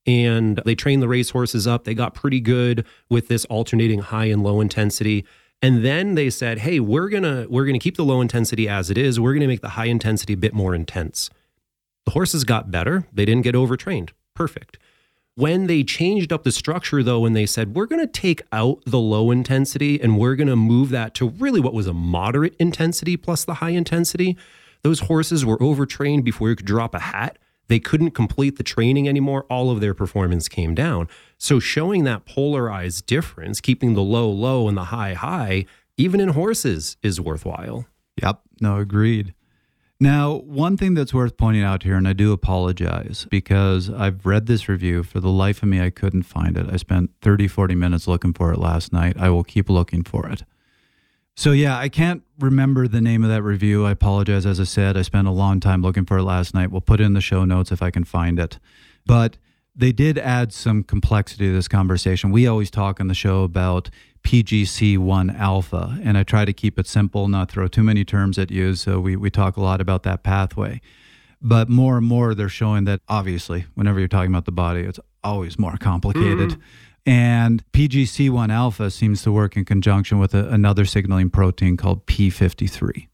And they trained the racehorses up. They got pretty good with this alternating high and low intensity. And then they said, "Hey, we're to we're going to keep the low intensity as it is. We're going to make the high intensity a bit more intense." The horses got better. They didn't get overtrained. Perfect. When they changed up the structure, though, and they said, we're going to take out the low intensity and we're going to move that to really what was a moderate intensity plus the high intensity, those horses were overtrained before you could drop a hat. They couldn't complete the training anymore. All of their performance came down. So, showing that polarized difference, keeping the low low and the high high, even in horses, is worthwhile. Yep. No, agreed. Now, one thing that's worth pointing out here, and I do apologize because I've read this review. For the life of me, I couldn't find it. I spent 30, 40 minutes looking for it last night. I will keep looking for it. So, yeah, I can't remember the name of that review. I apologize. As I said, I spent a long time looking for it last night. We'll put it in the show notes if I can find it. But they did add some complexity to this conversation. We always talk on the show about PGC1 alpha. And I try to keep it simple, not throw too many terms at you. So we, we talk a lot about that pathway. But more and more, they're showing that obviously, whenever you're talking about the body, it's always more complicated. Mm. And PGC1 alpha seems to work in conjunction with a, another signaling protein called P53.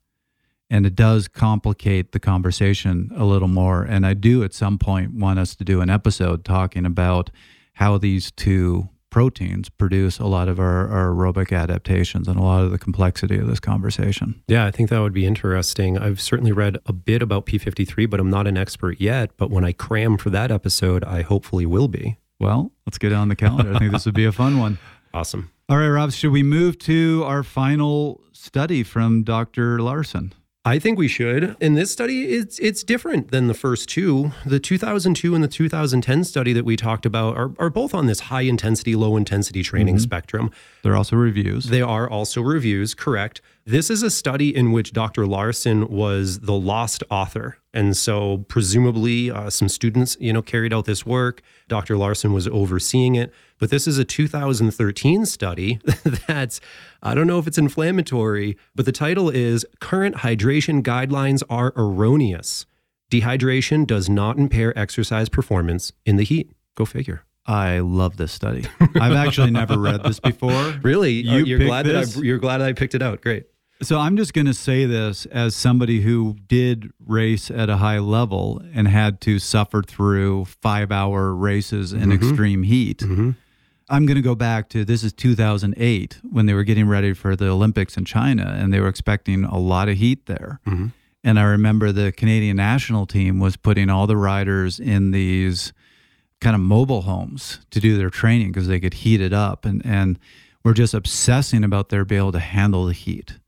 And it does complicate the conversation a little more. And I do at some point want us to do an episode talking about how these two proteins produce a lot of our, our, aerobic adaptations and a lot of the complexity of this conversation. Yeah, I think that would be interesting. I've certainly read a bit about P53, but I'm not an expert yet. But when I cram for that episode, I hopefully will be. Well, let's get on the calendar. I think this would be a fun one. Awesome. All right, Rob, should we move to our final study from Dr. Laursen? I think we should. In this study, it's it's different than the first two. The 2002 and the 2010 study that we talked about are, are both on this high intensity, low intensity training mm-hmm. spectrum. They're also reviews. They are also reviews, correct. This is a study in which Dr. Laursen was the lost author. And so presumably uh, some students, you know, carried out this work. Dr. Laursen was overseeing it. But this is a 2013 study that's, I don't know if it's inflammatory, but the title is Current Hydration Guidelines Are Erroneous. Dehydration does not impair exercise performance in the heat. Go figure. I love this study. I've actually never read this before. Really? You you're glad this? that I, you're glad that I picked it out. Great. So I'm just going to say this as somebody who did race at a high level and had to suffer through five hour races in mm-hmm. extreme heat. Mm-hmm. I'm going to go back to this is 2008 when they were getting ready for the Olympics in China and they were expecting a lot of heat there. Mm-hmm. And I remember the Canadian national team was putting all the riders in these kind of mobile homes to do their training because they could heat it up and and we're just obsessing about their being able to handle the heat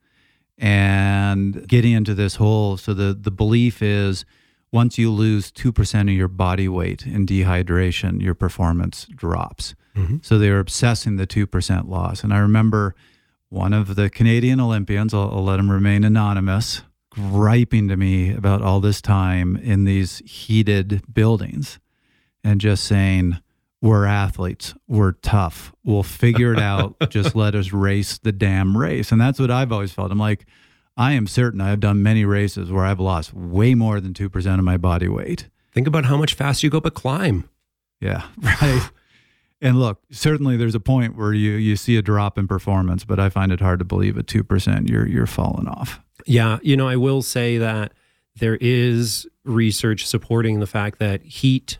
and getting into this whole so the the belief is once you lose 2% of your body weight in dehydration your performance drops mm-hmm. so they were obsessing the 2% loss and i remember one of the canadian olympians I'll, I'll let him remain anonymous griping to me about all this time in these heated buildings and just saying we're athletes. We're tough. We'll figure it out. Just let us race the damn race. And that's what I've always felt. I'm like, I am certain I have done many races where I've lost way more than 2% of my body weight. Think about how much faster you go up a climb. Yeah, right. And look, certainly there's a point where you, you see a drop in performance, but I find it hard to believe at 2% you're, you're falling off. Yeah, you know, I will say that there is research supporting the fact that heat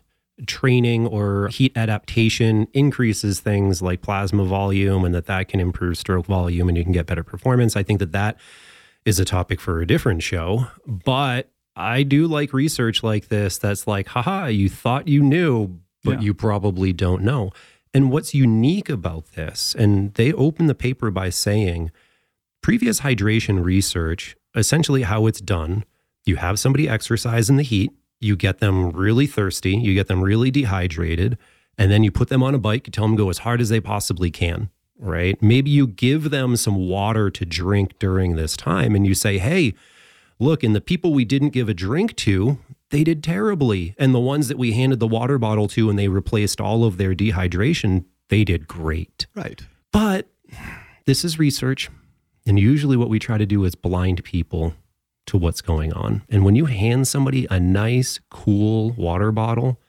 training or heat adaptation increases things like plasma volume and that that can improve stroke volume and you can get better performance. I think that that is a topic for a different show, but I do like research like this that's like, haha, you thought you knew, but Yeah. you probably don't know. And what's unique about this, and they open the paper by saying previous hydration research, essentially how it's done, you have somebody exercise in the heat, you get them really thirsty, you get them really dehydrated, and then you put them on a bike, you tell them to go as hard as they possibly can, right? Maybe you give them some water to drink during this time and you say, hey, look, in the people we didn't give a drink to, they did terribly. And the ones that we handed the water bottle to and they replaced all of their dehydration, they did great. Right. But this is research. And usually what we try to do is blind people to what's going on. And when you hand somebody a nice, cool water bottle,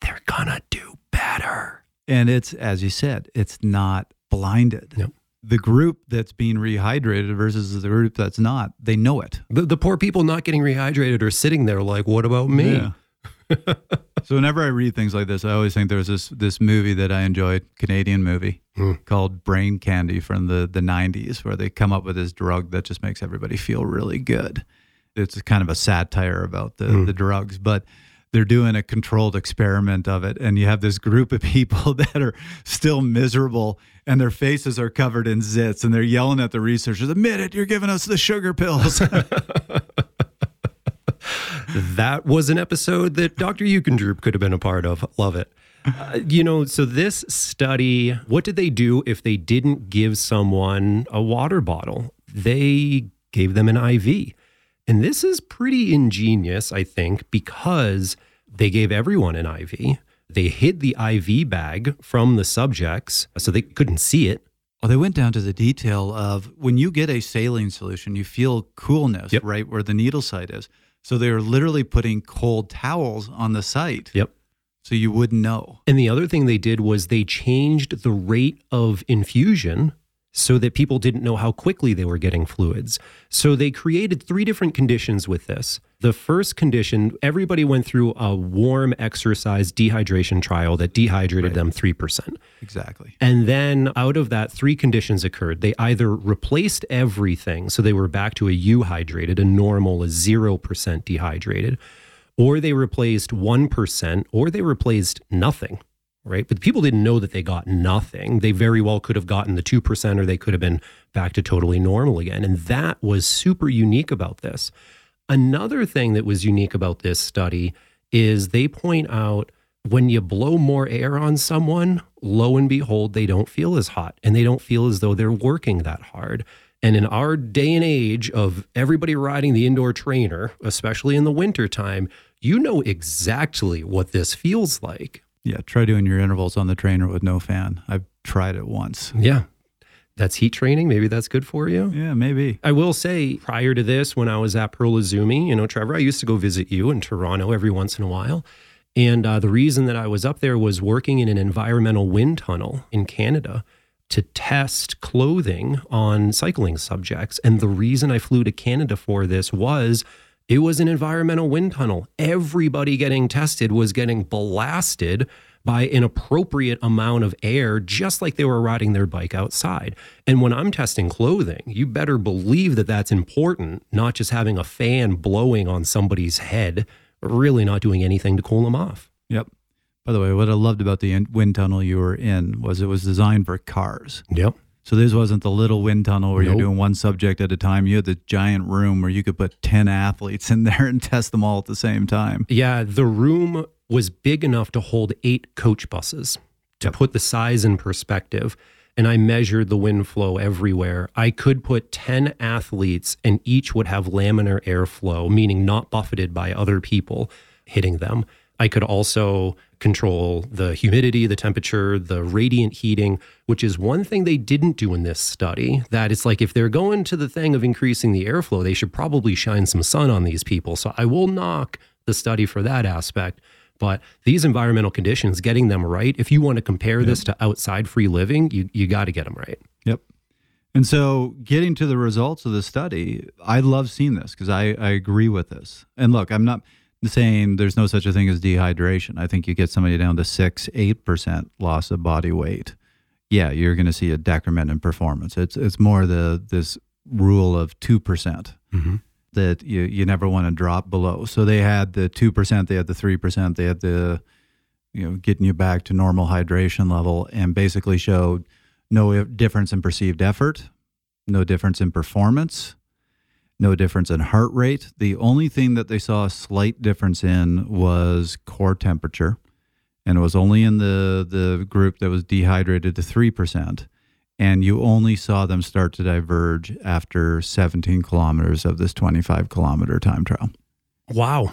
they're gonna do better. And it's, as you said, it's not blinded. Yep. The group that's being rehydrated versus the group that's not, they know it. The, the poor people not getting rehydrated are sitting there like, what about me? Yeah. so whenever I read things like this, I always think there's this this movie that I enjoyed, Canadian movie Hmm. called Brain Candy from the the 90s, where they come up with this drug that just makes everybody feel really good. It's kind of a satire about the Hmm. the drugs, but they're doing a controlled experiment of it, and you have this group of people that are still miserable, and their faces are covered in zits, and they're yelling at the researchers, "Admit it, you're giving us the sugar pills." That was an episode that Dr. Jeukendrup could have been a part of. Love it. Uh, you know, so this study, what did they do if they didn't give someone a water bottle? They gave them an IV. And this is pretty ingenious, I think, because they gave everyone an IV. They hid the IV bag from the subjects so they couldn't see it. Well, they went down to the detail of when you get a saline solution, you feel coolness Yep. right where the needle site is. So they were literally putting cold towels on the site Yep. so you wouldn't know. And the other thing they did was they changed the rate of infusion so that people didn't know how quickly they were getting fluids. So they created three different conditions with this. The first condition, everybody went through a warm exercise dehydration trial that dehydrated Right. them 3%. Exactly. And then out of that, three conditions occurred. They either replaced everything, so they were back to a euhydrated, a normal, a 0% dehydrated, or they replaced 1%, or they replaced nothing, right? But people didn't know that they got nothing. They very well could have gotten the 2%, or they could have been back to totally normal again. And that was super unique about this. Another thing that was unique about this study is they point out when you blow more air on someone, lo and behold, they don't feel as hot and they don't feel as though they're working that hard. And in our day and age of everybody riding the indoor trainer, especially in the wintertime, you know exactly what this feels like. Yeah. Try doing your intervals on the trainer with no fan. I've tried it once. Yeah. That's heat training. Maybe that's good for you. Yeah, maybe. I will say, prior to this, when I was at Pearl Izumi, you know, Trevor, I used to go visit you in Toronto every once in a while. And uh, the reason that I was up there was working in an environmental wind tunnel in Canada to test clothing on cycling subjects. And the reason I flew to Canada for this was it was an environmental wind tunnel. Everybody getting tested was getting blasted by an appropriate amount of air, just like they were riding their bike outside. And when I'm testing clothing, you better believe that that's important, not just having a fan blowing on somebody's head, really not doing anything to cool them off. Yep. By the way, what I loved about the wind tunnel you were in was it was designed for cars. Yep. So this wasn't the little wind tunnel where Nope. you're doing one subject at a time. You had the giant room where you could put 10 athletes in there and test them all at the same time. Yeah, the room was big enough to hold eight coach buses. To put the size in perspective, and I measured the wind flow everywhere, I could put 10 athletes and each would have laminar airflow, meaning not buffeted by other people hitting them. I could also control the humidity, the temperature, the radiant heating, which is one thing they didn't do in this study. That it's like if they're going to the thing of increasing the airflow, they should probably shine some sun on these people. So I will knock the study for that aspect. But these environmental conditions, getting them right, if you want to compare this to outside free living, you, you got to get them right. Yep. And so, getting to the results of the study, I love seeing this because I, I agree with this. And look, I'm not saying there's no such a thing as dehydration. I think you get somebody down to six, eight percent loss of body weight. Yeah, you're going to see a decrement in performance. It's it's more the this rule of two percent mm-hmm. that you you never want to drop below. So they had the two percent, they had the three percent, they had the you know getting you back to normal hydration level, and basically showed no difference in perceived effort, no difference in performance, no difference in heart rate. The only thing that they saw a slight difference in was core temperature, and it was only in the the group that was dehydrated to three percent. And you only saw them start to diverge after 17 kilometers of this 25 kilometer time trial. Wow.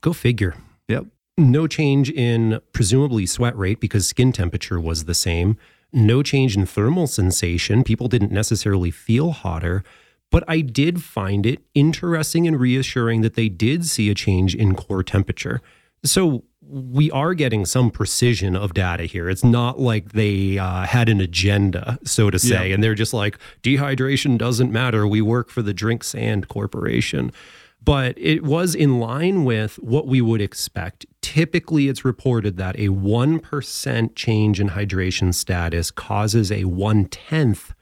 Go figure. Yep. No change in presumably sweat rate because skin temperature was the same no change in thermal sensation. People didn't necessarily feel hotter, but I did find it interesting and reassuring that they did see a change in core temperature. So we are getting some precision of data here. It's not like they uh, had an agenda, so to say, yeah. and they're just like, dehydration doesn't matter. We work for the Drink Sand Corporation but it was in line with what we would expect. Typically, it's reported that a 1% change in hydration status causes a one tenth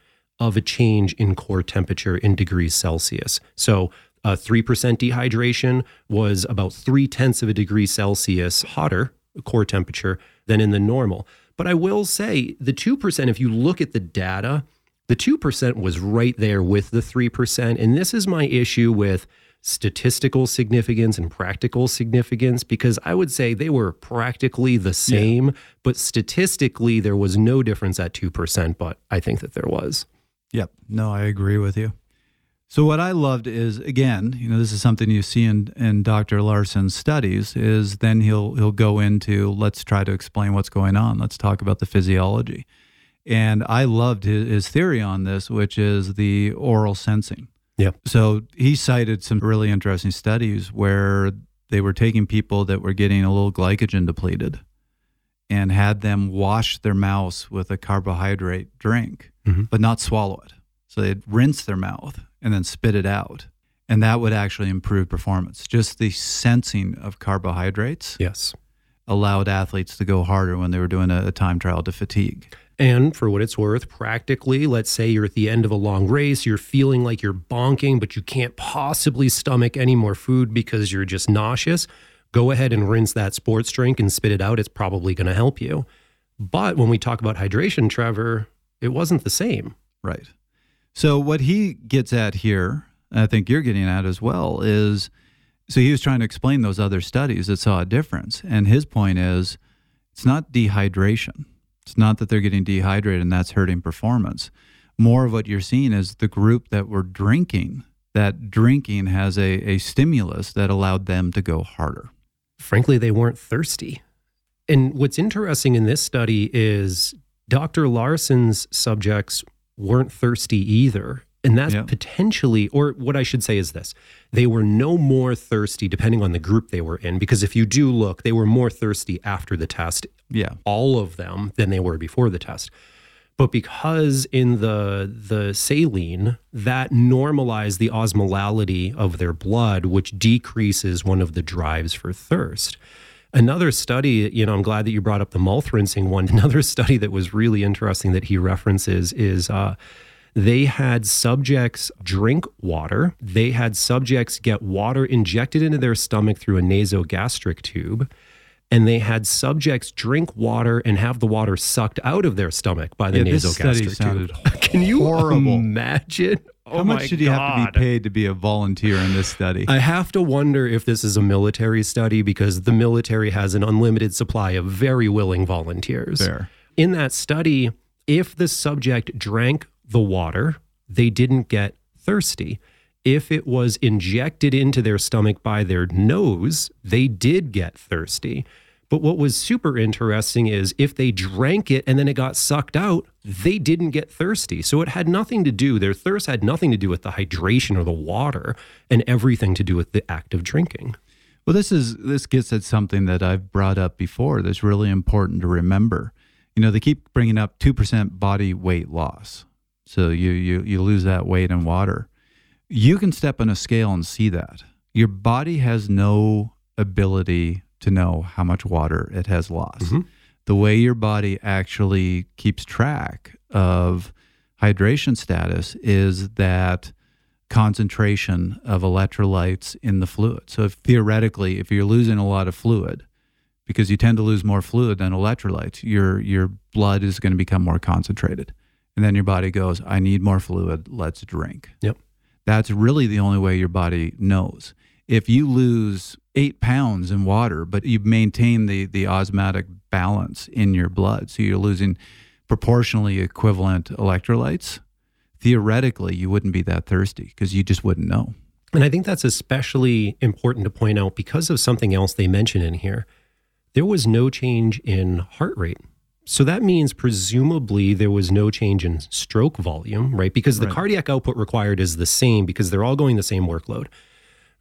of a change in core temperature in degrees Celsius. So, uh, a 3% dehydration was about three tenths of a degree Celsius hotter core temperature than in the normal. But I will say the 2%, if you look at the data, the 2% was right there with the 3%. And this is my issue with statistical significance and practical significance because I would say they were practically the same, yeah. but statistically there was no difference at 2%, but I think that there was. Yep. No, I agree with you. So what I loved is again, you know, this is something you see in, in Dr. Laursen's studies is then he'll he'll go into let's try to explain what's going on. Let's talk about the physiology. And I loved his, his theory on this, which is the oral sensing. Yeah. So he cited some really interesting studies where they were taking people that were getting a little glycogen depleted and had them wash their mouths with a carbohydrate drink, mm-hmm. but not swallow it. So they'd rinse their mouth and then spit it out. And that would actually improve performance. Just the sensing of carbohydrates. Yes. Allowed athletes to go harder when they were doing a, a time trial to fatigue. And for what it's worth, practically, let's say you're at the end of a long race, you're feeling like you're bonking, but you can't possibly stomach any more food because you're just nauseous. Go ahead and rinse that sports drink and spit it out. It's probably going to help you. But when we talk about hydration, Trevor, it wasn't the same. Right. So, what he gets at here, I think you're getting at as well, is so he was trying to explain those other studies that saw a difference. And his point is it's not dehydration it's not that they're getting dehydrated and that's hurting performance. More of what you're seeing is the group that were drinking, that drinking has a, a stimulus that allowed them to go harder. Frankly, they weren't thirsty. And what's interesting in this study is Dr. Laursen's subjects weren't thirsty either. And that's yeah. potentially, or what I should say is this they were no more thirsty depending on the group they were in. Because if you do look, they were more thirsty after the test. Yeah. All of them than they were before the test. But because in the the saline, that normalized the osmolality of their blood, which decreases one of the drives for thirst. Another study, you know, I'm glad that you brought up the mouth rinsing one. Another study that was really interesting that he references is uh, they had subjects drink water. They had subjects get water injected into their stomach through a nasogastric tube. And they had subjects drink water and have the water sucked out of their stomach by the yeah, nasogastric tube. Can you horrible. imagine? Oh How much did you have to be paid to be a volunteer in this study? I have to wonder if this is a military study because the military has an unlimited supply of very willing volunteers. Fair. In that study, if the subject drank the water, they didn't get thirsty. If it was injected into their stomach by their nose, they did get thirsty. But what was super interesting is if they drank it and then it got sucked out, they didn't get thirsty. So it had nothing to do, their thirst had nothing to do with the hydration or the water and everything to do with the act of drinking. Well, this is this gets at something that I've brought up before that's really important to remember. You know, they keep bringing up 2% body weight loss. So you, you, you lose that weight in water. You can step on a scale and see that. Your body has no ability to know how much water it has lost. Mm-hmm. The way your body actually keeps track of hydration status is that concentration of electrolytes in the fluid. So if theoretically, if you're losing a lot of fluid, because you tend to lose more fluid than electrolytes, your your blood is going to become more concentrated. And then your body goes, I need more fluid, let's drink. Yep. That's really the only way your body knows. If you lose eight pounds in water, but you maintain the, the osmotic balance in your blood, so you're losing proportionally equivalent electrolytes, theoretically, you wouldn't be that thirsty because you just wouldn't know. And I think that's especially important to point out because of something else they mention in here. There was no change in heart rate. So that means presumably there was no change in stroke volume, right? Because the Right. cardiac output required is the same because they're all going the same workload,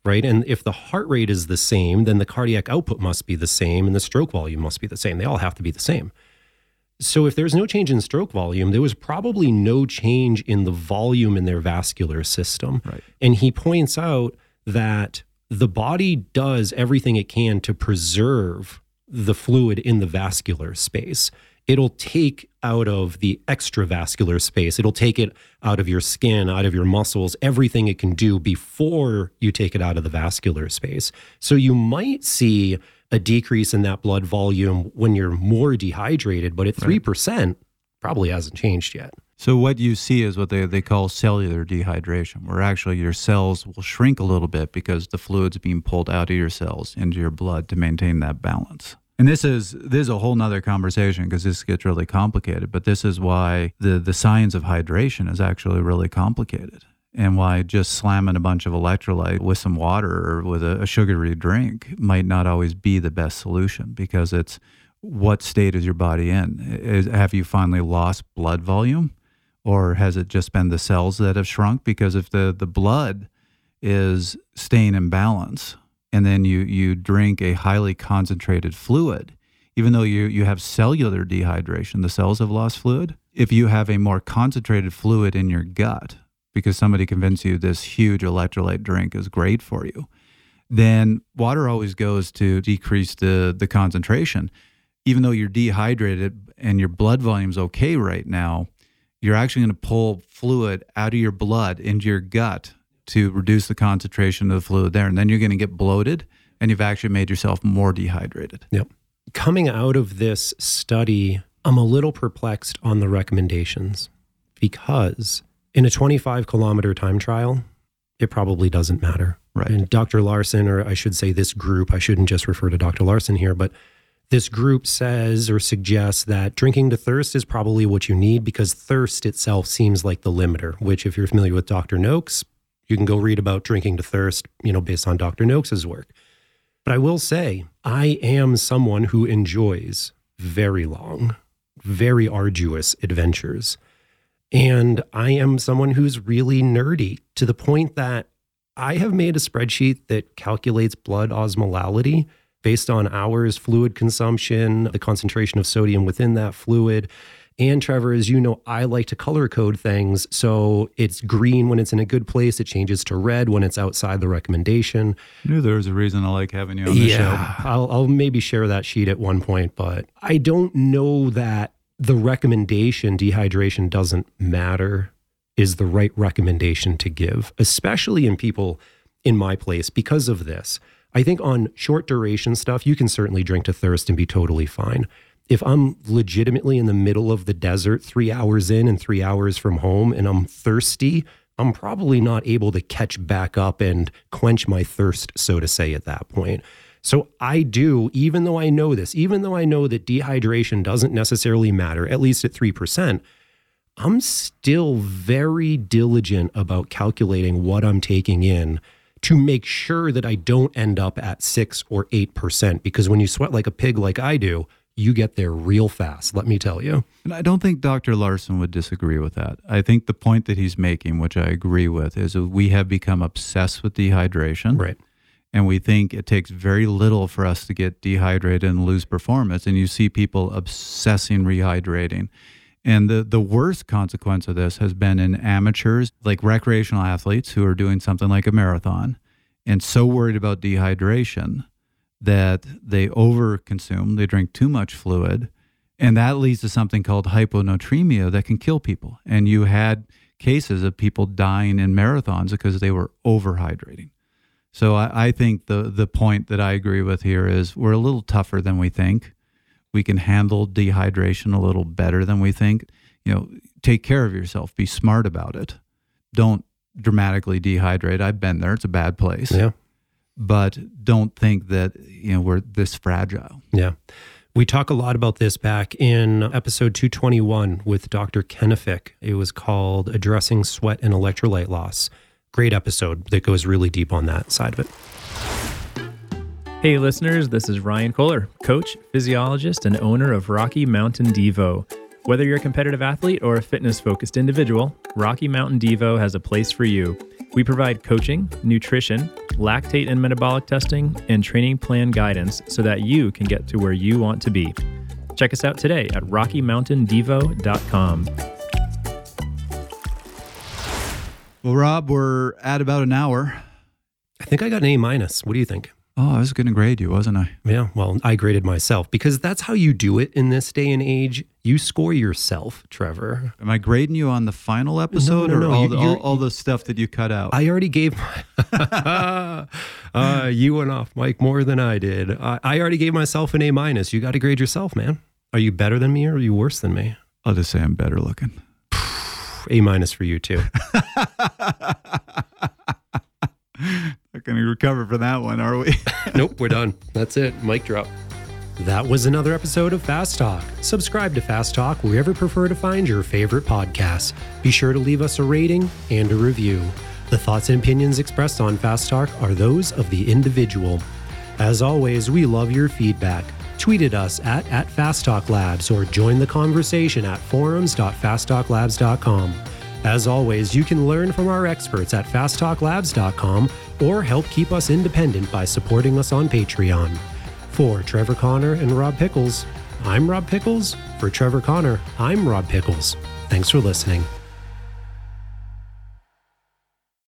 right? And if the heart rate is the same, then the cardiac output must be the same and the stroke volume must be the same. They all have to be the same. So if there's no change in stroke volume, there was probably no change in the volume in their vascular system. Right. And he points out that the body does everything it can to preserve the fluid in the vascular space. It'll take out of the extravascular space. It'll take it out of your skin, out of your muscles, everything it can do before you take it out of the vascular space. So you might see a decrease in that blood volume when you're more dehydrated, but at 3%, probably hasn't changed yet. So what you see is what they, they call cellular dehydration, where actually your cells will shrink a little bit because the fluid's being pulled out of your cells into your blood to maintain that balance. And this is this is a whole nother conversation because this gets really complicated. But this is why the the science of hydration is actually really complicated, and why just slamming a bunch of electrolyte with some water or with a, a sugary drink might not always be the best solution because it's what state is your body in? Is, have you finally lost blood volume? or has it just been the cells that have shrunk? Because if the, the blood is staying in balance and then you, you drink a highly concentrated fluid, even though you, you have cellular dehydration, the cells have lost fluid. If you have a more concentrated fluid in your gut, because somebody convinced you this huge electrolyte drink is great for you, then water always goes to decrease the, the concentration. Even though you're dehydrated and your blood volume's okay right now, you're actually going to pull fluid out of your blood into your gut to reduce the concentration of the fluid there. And then you're going to get bloated and you've actually made yourself more dehydrated. Yep. Coming out of this study, I'm a little perplexed on the recommendations because in a 25 kilometer time trial, it probably doesn't matter. Right. And Dr. Laursen, or I should say this group, I shouldn't just refer to Dr. Laursen here, but this group says or suggests that drinking to thirst is probably what you need because thirst itself seems like the limiter, which, if you're familiar with Dr. Noakes, you can go read about drinking to thirst, you know, based on Dr. Noakes's work. But I will say, I am someone who enjoys very long, very arduous adventures. And I am someone who's really nerdy to the point that I have made a spreadsheet that calculates blood osmolality based on hours fluid consumption, the concentration of sodium within that fluid. And Trevor, as you know, I like to color code things. So it's green when it's in a good place, it changes to red when it's outside the recommendation. I knew there was a reason I like having you on the Yeah, show. I'll, I'll maybe share that sheet at one point, but I don't know that the recommendation dehydration doesn't matter is the right recommendation to give, especially in people in my place because of this. I think on short duration stuff, you can certainly drink to thirst and be totally fine. If I'm legitimately in the middle of the desert, three hours in and three hours from home, and I'm thirsty, I'm probably not able to catch back up and quench my thirst, so to say, at that point. So I do, even though I know this, even though I know that dehydration doesn't necessarily matter, at least at 3%, I'm still very diligent about calculating what I'm taking in to make sure that I don't end up at six or 8%. Because when you sweat like a pig, like I do, you get there real fast, let me tell you. And I don't think Dr. Laursen would disagree with that. I think the point that he's making, which I agree with, is we have become obsessed with dehydration. Right. And we think it takes very little for us to get dehydrated and lose performance. And you see people obsessing rehydrating. And the, the worst consequence of this has been in amateurs, like recreational athletes who are doing something like a marathon and so worried about dehydration that they overconsume, they drink too much fluid, and that leads to something called hyponatremia that can kill people. And you had cases of people dying in marathons because they were overhydrating. So I, I, think the the point that I agree with here is we're a little tougher than we think. We can handle dehydration a little better than we think. You know, take care of yourself. Be smart about it. Don't dramatically dehydrate. I've been there. It's a bad place. Yeah. But don't think that you know we're this fragile. Yeah. We talk a lot about this back in episode 221 with Dr. Kenefick. It was called Addressing Sweat and Electrolyte Loss. Great episode that goes really deep on that side of it. Hey, listeners, this is Ryan Kohler, coach, physiologist, and owner of Rocky Mountain Devo. Whether you're a competitive athlete or a fitness focused individual, Rocky Mountain Devo has a place for you. We provide coaching, nutrition, lactate and metabolic testing, and training plan guidance so that you can get to where you want to be. Check us out today at RockyMountainDevo.com. Well, Rob, we're at about an hour. I think I got an A minus. What do you think? Oh, I was going to grade you, wasn't I? Yeah, well, I graded myself because that's how you do it in this day and age. You score yourself, Trevor. Am I grading you on the final episode no, no, no. or all, You- the, all, all the stuff that you cut out? I already gave my. uh, you went off, Mike, more than I did. I, I already gave myself an A minus. You got to grade yourself, man. Are you better than me or are you worse than me? I'll just say I'm better looking. A minus for you too. Going to recover from that one, are we? nope, we're done. That's it. Mic drop. That was another episode of Fast Talk. Subscribe to Fast Talk wherever you prefer to find your favorite podcasts. Be sure to leave us a rating and a review. The thoughts and opinions expressed on Fast Talk are those of the individual. As always, we love your feedback. Tweet at us at, at Fast Talk Labs or join the conversation at forums.fasttalklabs.com. As always, you can learn from our experts at fasttalklabs.com or help keep us independent by supporting us on Patreon. For Trevor Connor and Rob Pickels, I'm Rob Pickels. For Trevor Connor, I'm Rob Pickels. Thanks for listening.